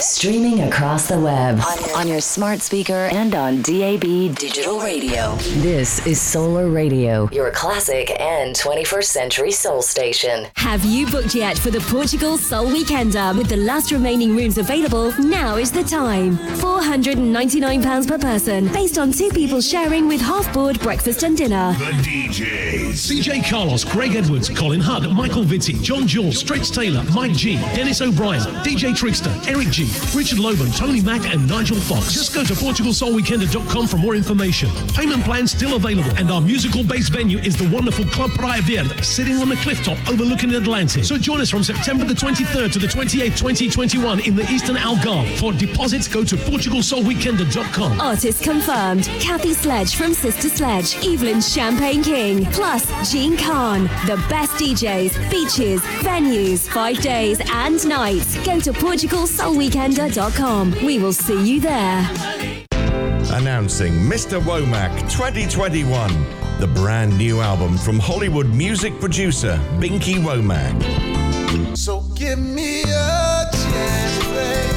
Streaming across the web on, on your smart speaker and on DAB digital radio. This is Solar Radio, your classic and 21st century soul station. Have you booked yet for the Portugal Soul Weekender? With the last remaining rooms available, now is the time. £499 per person, based on two people sharing with half board breakfast and dinner. The DJs. CJ Carlos, Greg Edwards, Colin Hudd, Michael Vitti, John Jules, Stretch Taylor, Mike G, Dennis O'Brien, DJ Trickster, Eric G, Richard Loban, Tony Mack, and Nigel Fox. Just go to PortugalSoulWeekender.com for more information. Payment plans still available, and our musical based venue is the wonderful Club Praia Verde, sitting on the cliff top overlooking the Atlantic. So join us from September the 23rd to the 28th, 2021 in the Eastern Algarve. For deposits, go to PortugalSoulWeekender.com. Artist confirmed Kathy Sledge from Sister Sledge, Evelyn Champagne King, plus Jean Carne. The best DJs, beaches, venues, five days and nights. Go to PortugalSoulWeekender.com. We will see you there. Announcing Mr. Womack 2021, the brand new album from Hollywood music producer Binky Womack. So give me a chance, babe.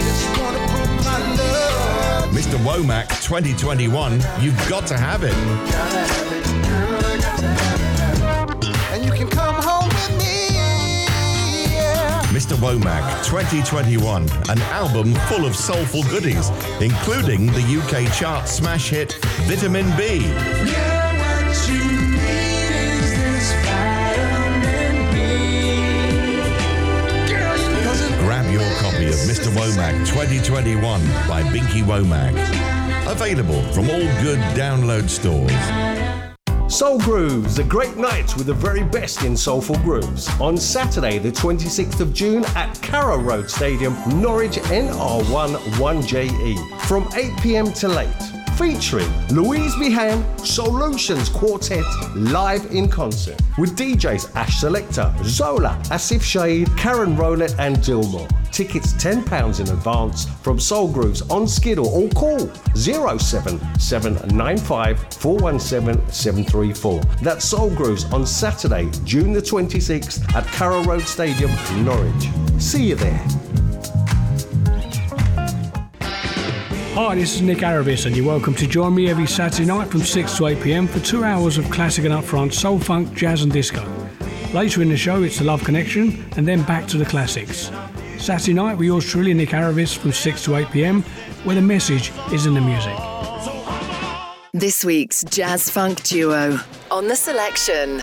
Just wanna put my love. Mr. Womack 2021, you've got to have it. Gotta have it, girl, got to have it. And you can come home with me. Mr. Womack 2021, an album full of soulful goodies, including the UK chart smash hit Vitamin B. Yeah, your copy of Mr. Womack 2021 by Binky Womack. Available from all good download stores. Soul Grooves, a great night with the very best in soulful grooves. On Saturday, the 26th of June at Carrow Road Stadium, Norwich NR1 1JE, from 8 pm to late Featuring Louise Behan, Solutions Quartet live in concert with DJs Ash Selector, Zola, Asif Shahid, Karen Rowlett, and Dilmore. Tickets £10 in advance from Soul Grooves on Skiddle or call 07795 417 734. That's Soul Grooves on Saturday, June the 26th at Carrow Road Stadium, Norwich. See you there. Hi, this is Nick Aravis, and you're welcome to join me every Saturday night from 6 to 8 pm for two hours of classic and upfront soul, funk, jazz, and disco. Later in the show, it's the Love Connection, and then back to the classics. Saturday night with yours truly, Nick Aravis, from 6 to 8 pm, where the message is in the music. This week's Jazz Funk Duo on the selection.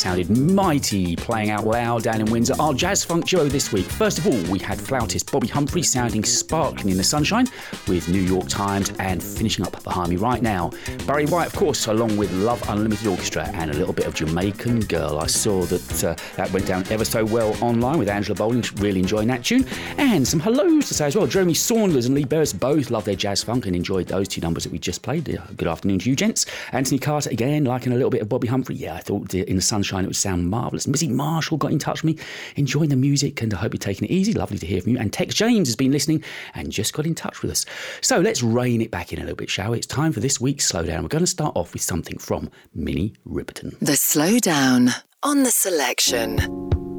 Sounded mighty playing out loud down in Windsor. Our jazz funk duo this week. First of all, we had flautist Bobbi Humphrey sounding sparkling in the sunshine with New York Times and finishing up behind me right now. Barry White, of course, along with Love Unlimited Orchestra and a little bit of Jamaican Girl. I saw that uh, that went down ever so well online with Angela Bowling, really enjoying that tune. And some hellos to say as well. Jeremy Saunders and Lee Beres both love their jazz funk and enjoyed those two numbers that we just played. Uh, Good afternoon to you, gents. Anthony Carter again, liking a little bit of Bobbi Humphrey. Yeah, I thought in the sunshine it would sound marvellous. Missy Marshall got in touch with me, enjoying the music, and I hope you're taking it easy. Lovely to hear from you. And Tex James has been listening and just got in touch with us. So let's rein it back in a little bit, shall we? It's time for this week's slowdown. We're going to start off with something from Minnie Riperton. The slowdown on the selection.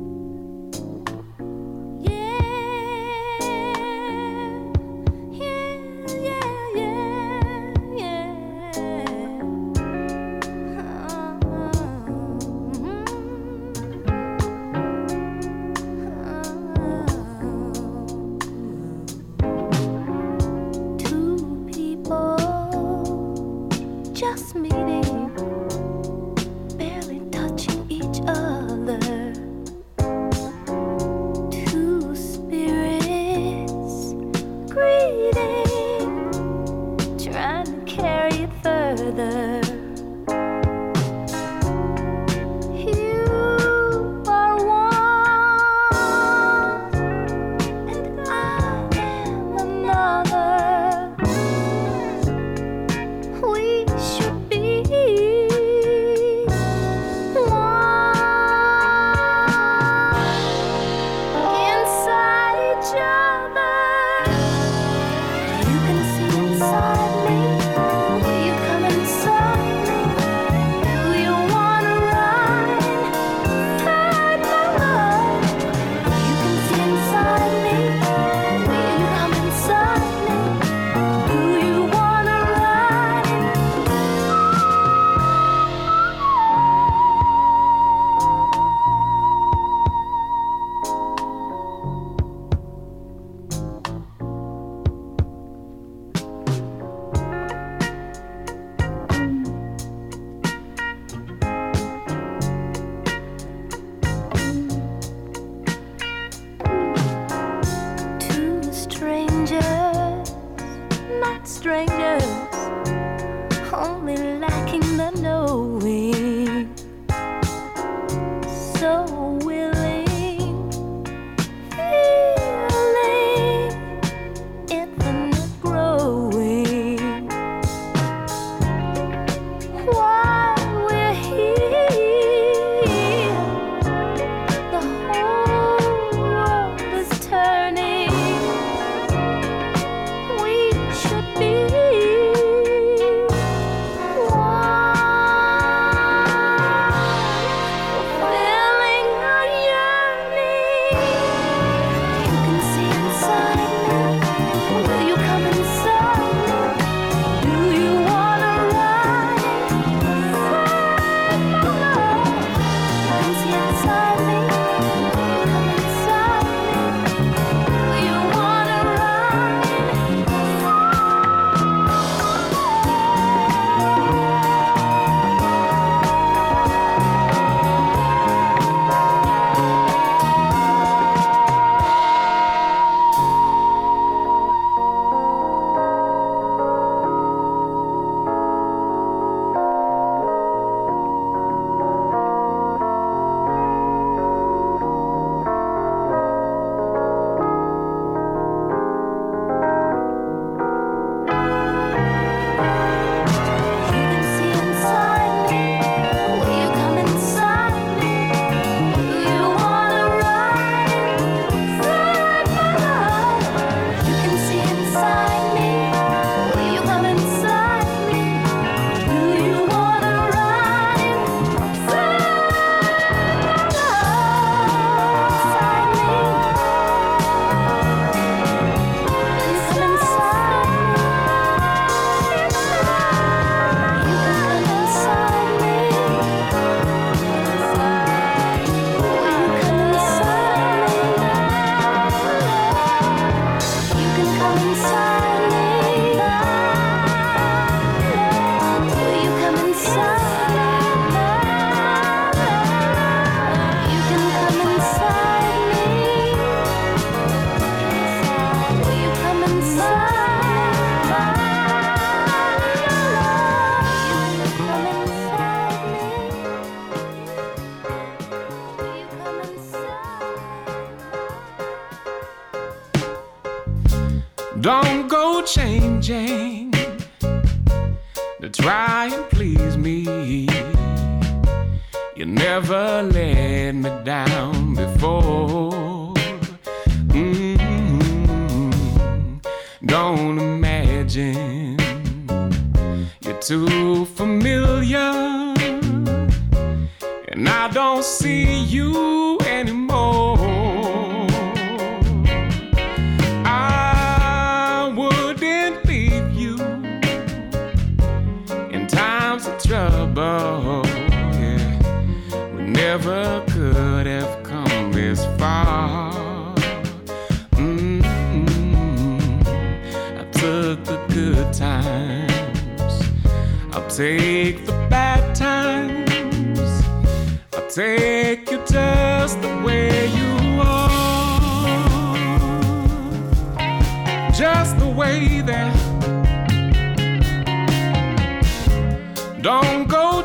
stranger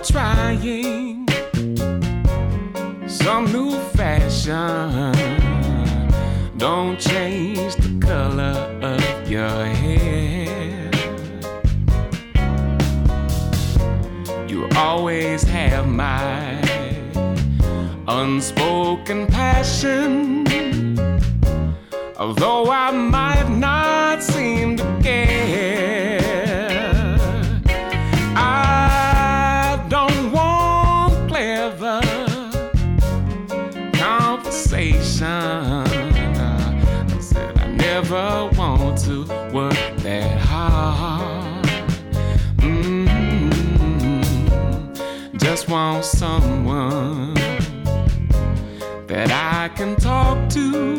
trying some new fashion. Don't change the color of your hair. You always have my unspoken passion, although I might not seem to care. can talk to.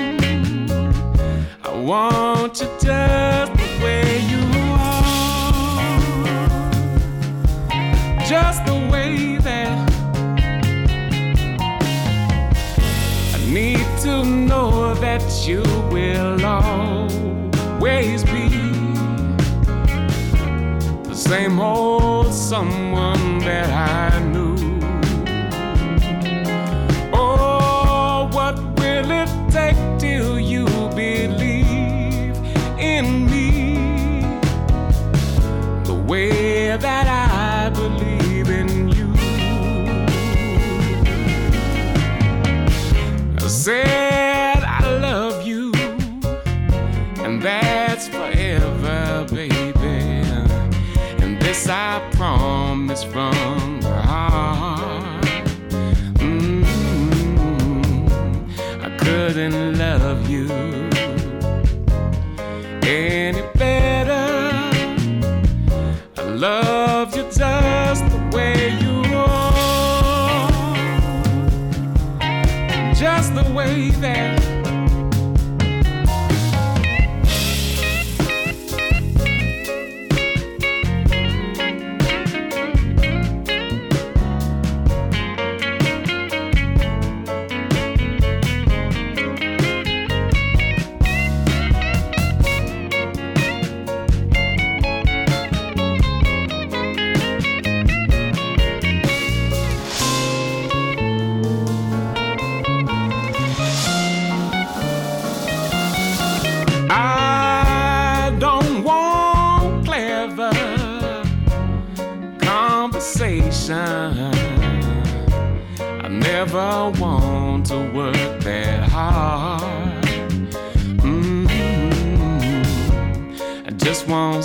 I want you just the way you are, just the way that I need to know that you will always be the same old someone that I knew. way that I believe in you. I said I love you, and that's forever, baby. And this I promise from.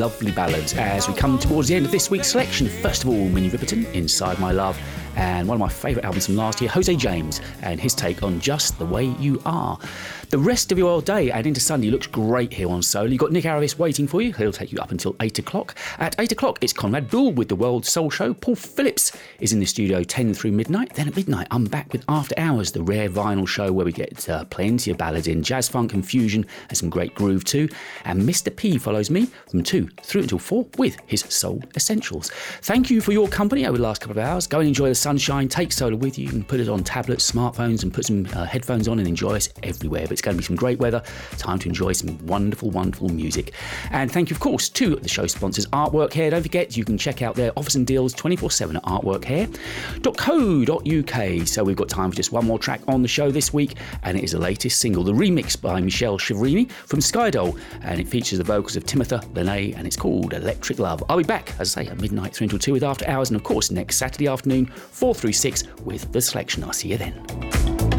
love lovely ballads as we come towards the end of this week's selection. First of all, Minnie Riperton, Inside My Love, and one of my favourite albums from last year, Jose James, and his take on Just the Way You Are. The rest of your day and into Sunday looks great here on Soul. You've got Nick Aravis waiting for you. He'll take you up until 8 o'clock. At 8 o'clock, it's Conrad Bull with the World Soul Show. Paul Phillips is in the studio 10 through midnight. Then at midnight, I'm back with After Hours, the rare vinyl show where we get uh, plenty of ballads in jazz, funk, and fusion, and some great groove too. And Mr. P follows me from 2 through until 4 with his Soul Essentials. Thank you for your company over the last couple of hours. Go and enjoy the sunshine. Take solar with you. You can put it on tablets, smartphones, and put some uh, headphones on and enjoy us everywhere. But it's going to be some great weather. Time to enjoy some wonderful, wonderful music. And thank you, of course, to the show sponsors, Artwork Hair. Don't forget, you can check out their offers and deals 24 7 at artworkhair.co.uk. So we've got time for just one more track on the show this week, and it is the latest single, the remix by Michelle Chiavarini from Skydoll, and it features the vocals of Timothy Lene, and it's called Electric Love. I'll be back, as I say, at midnight, 3 until 2 with After Hours, and of course, next Saturday afternoon, 4 through 6 with The Selection. I'll see you then.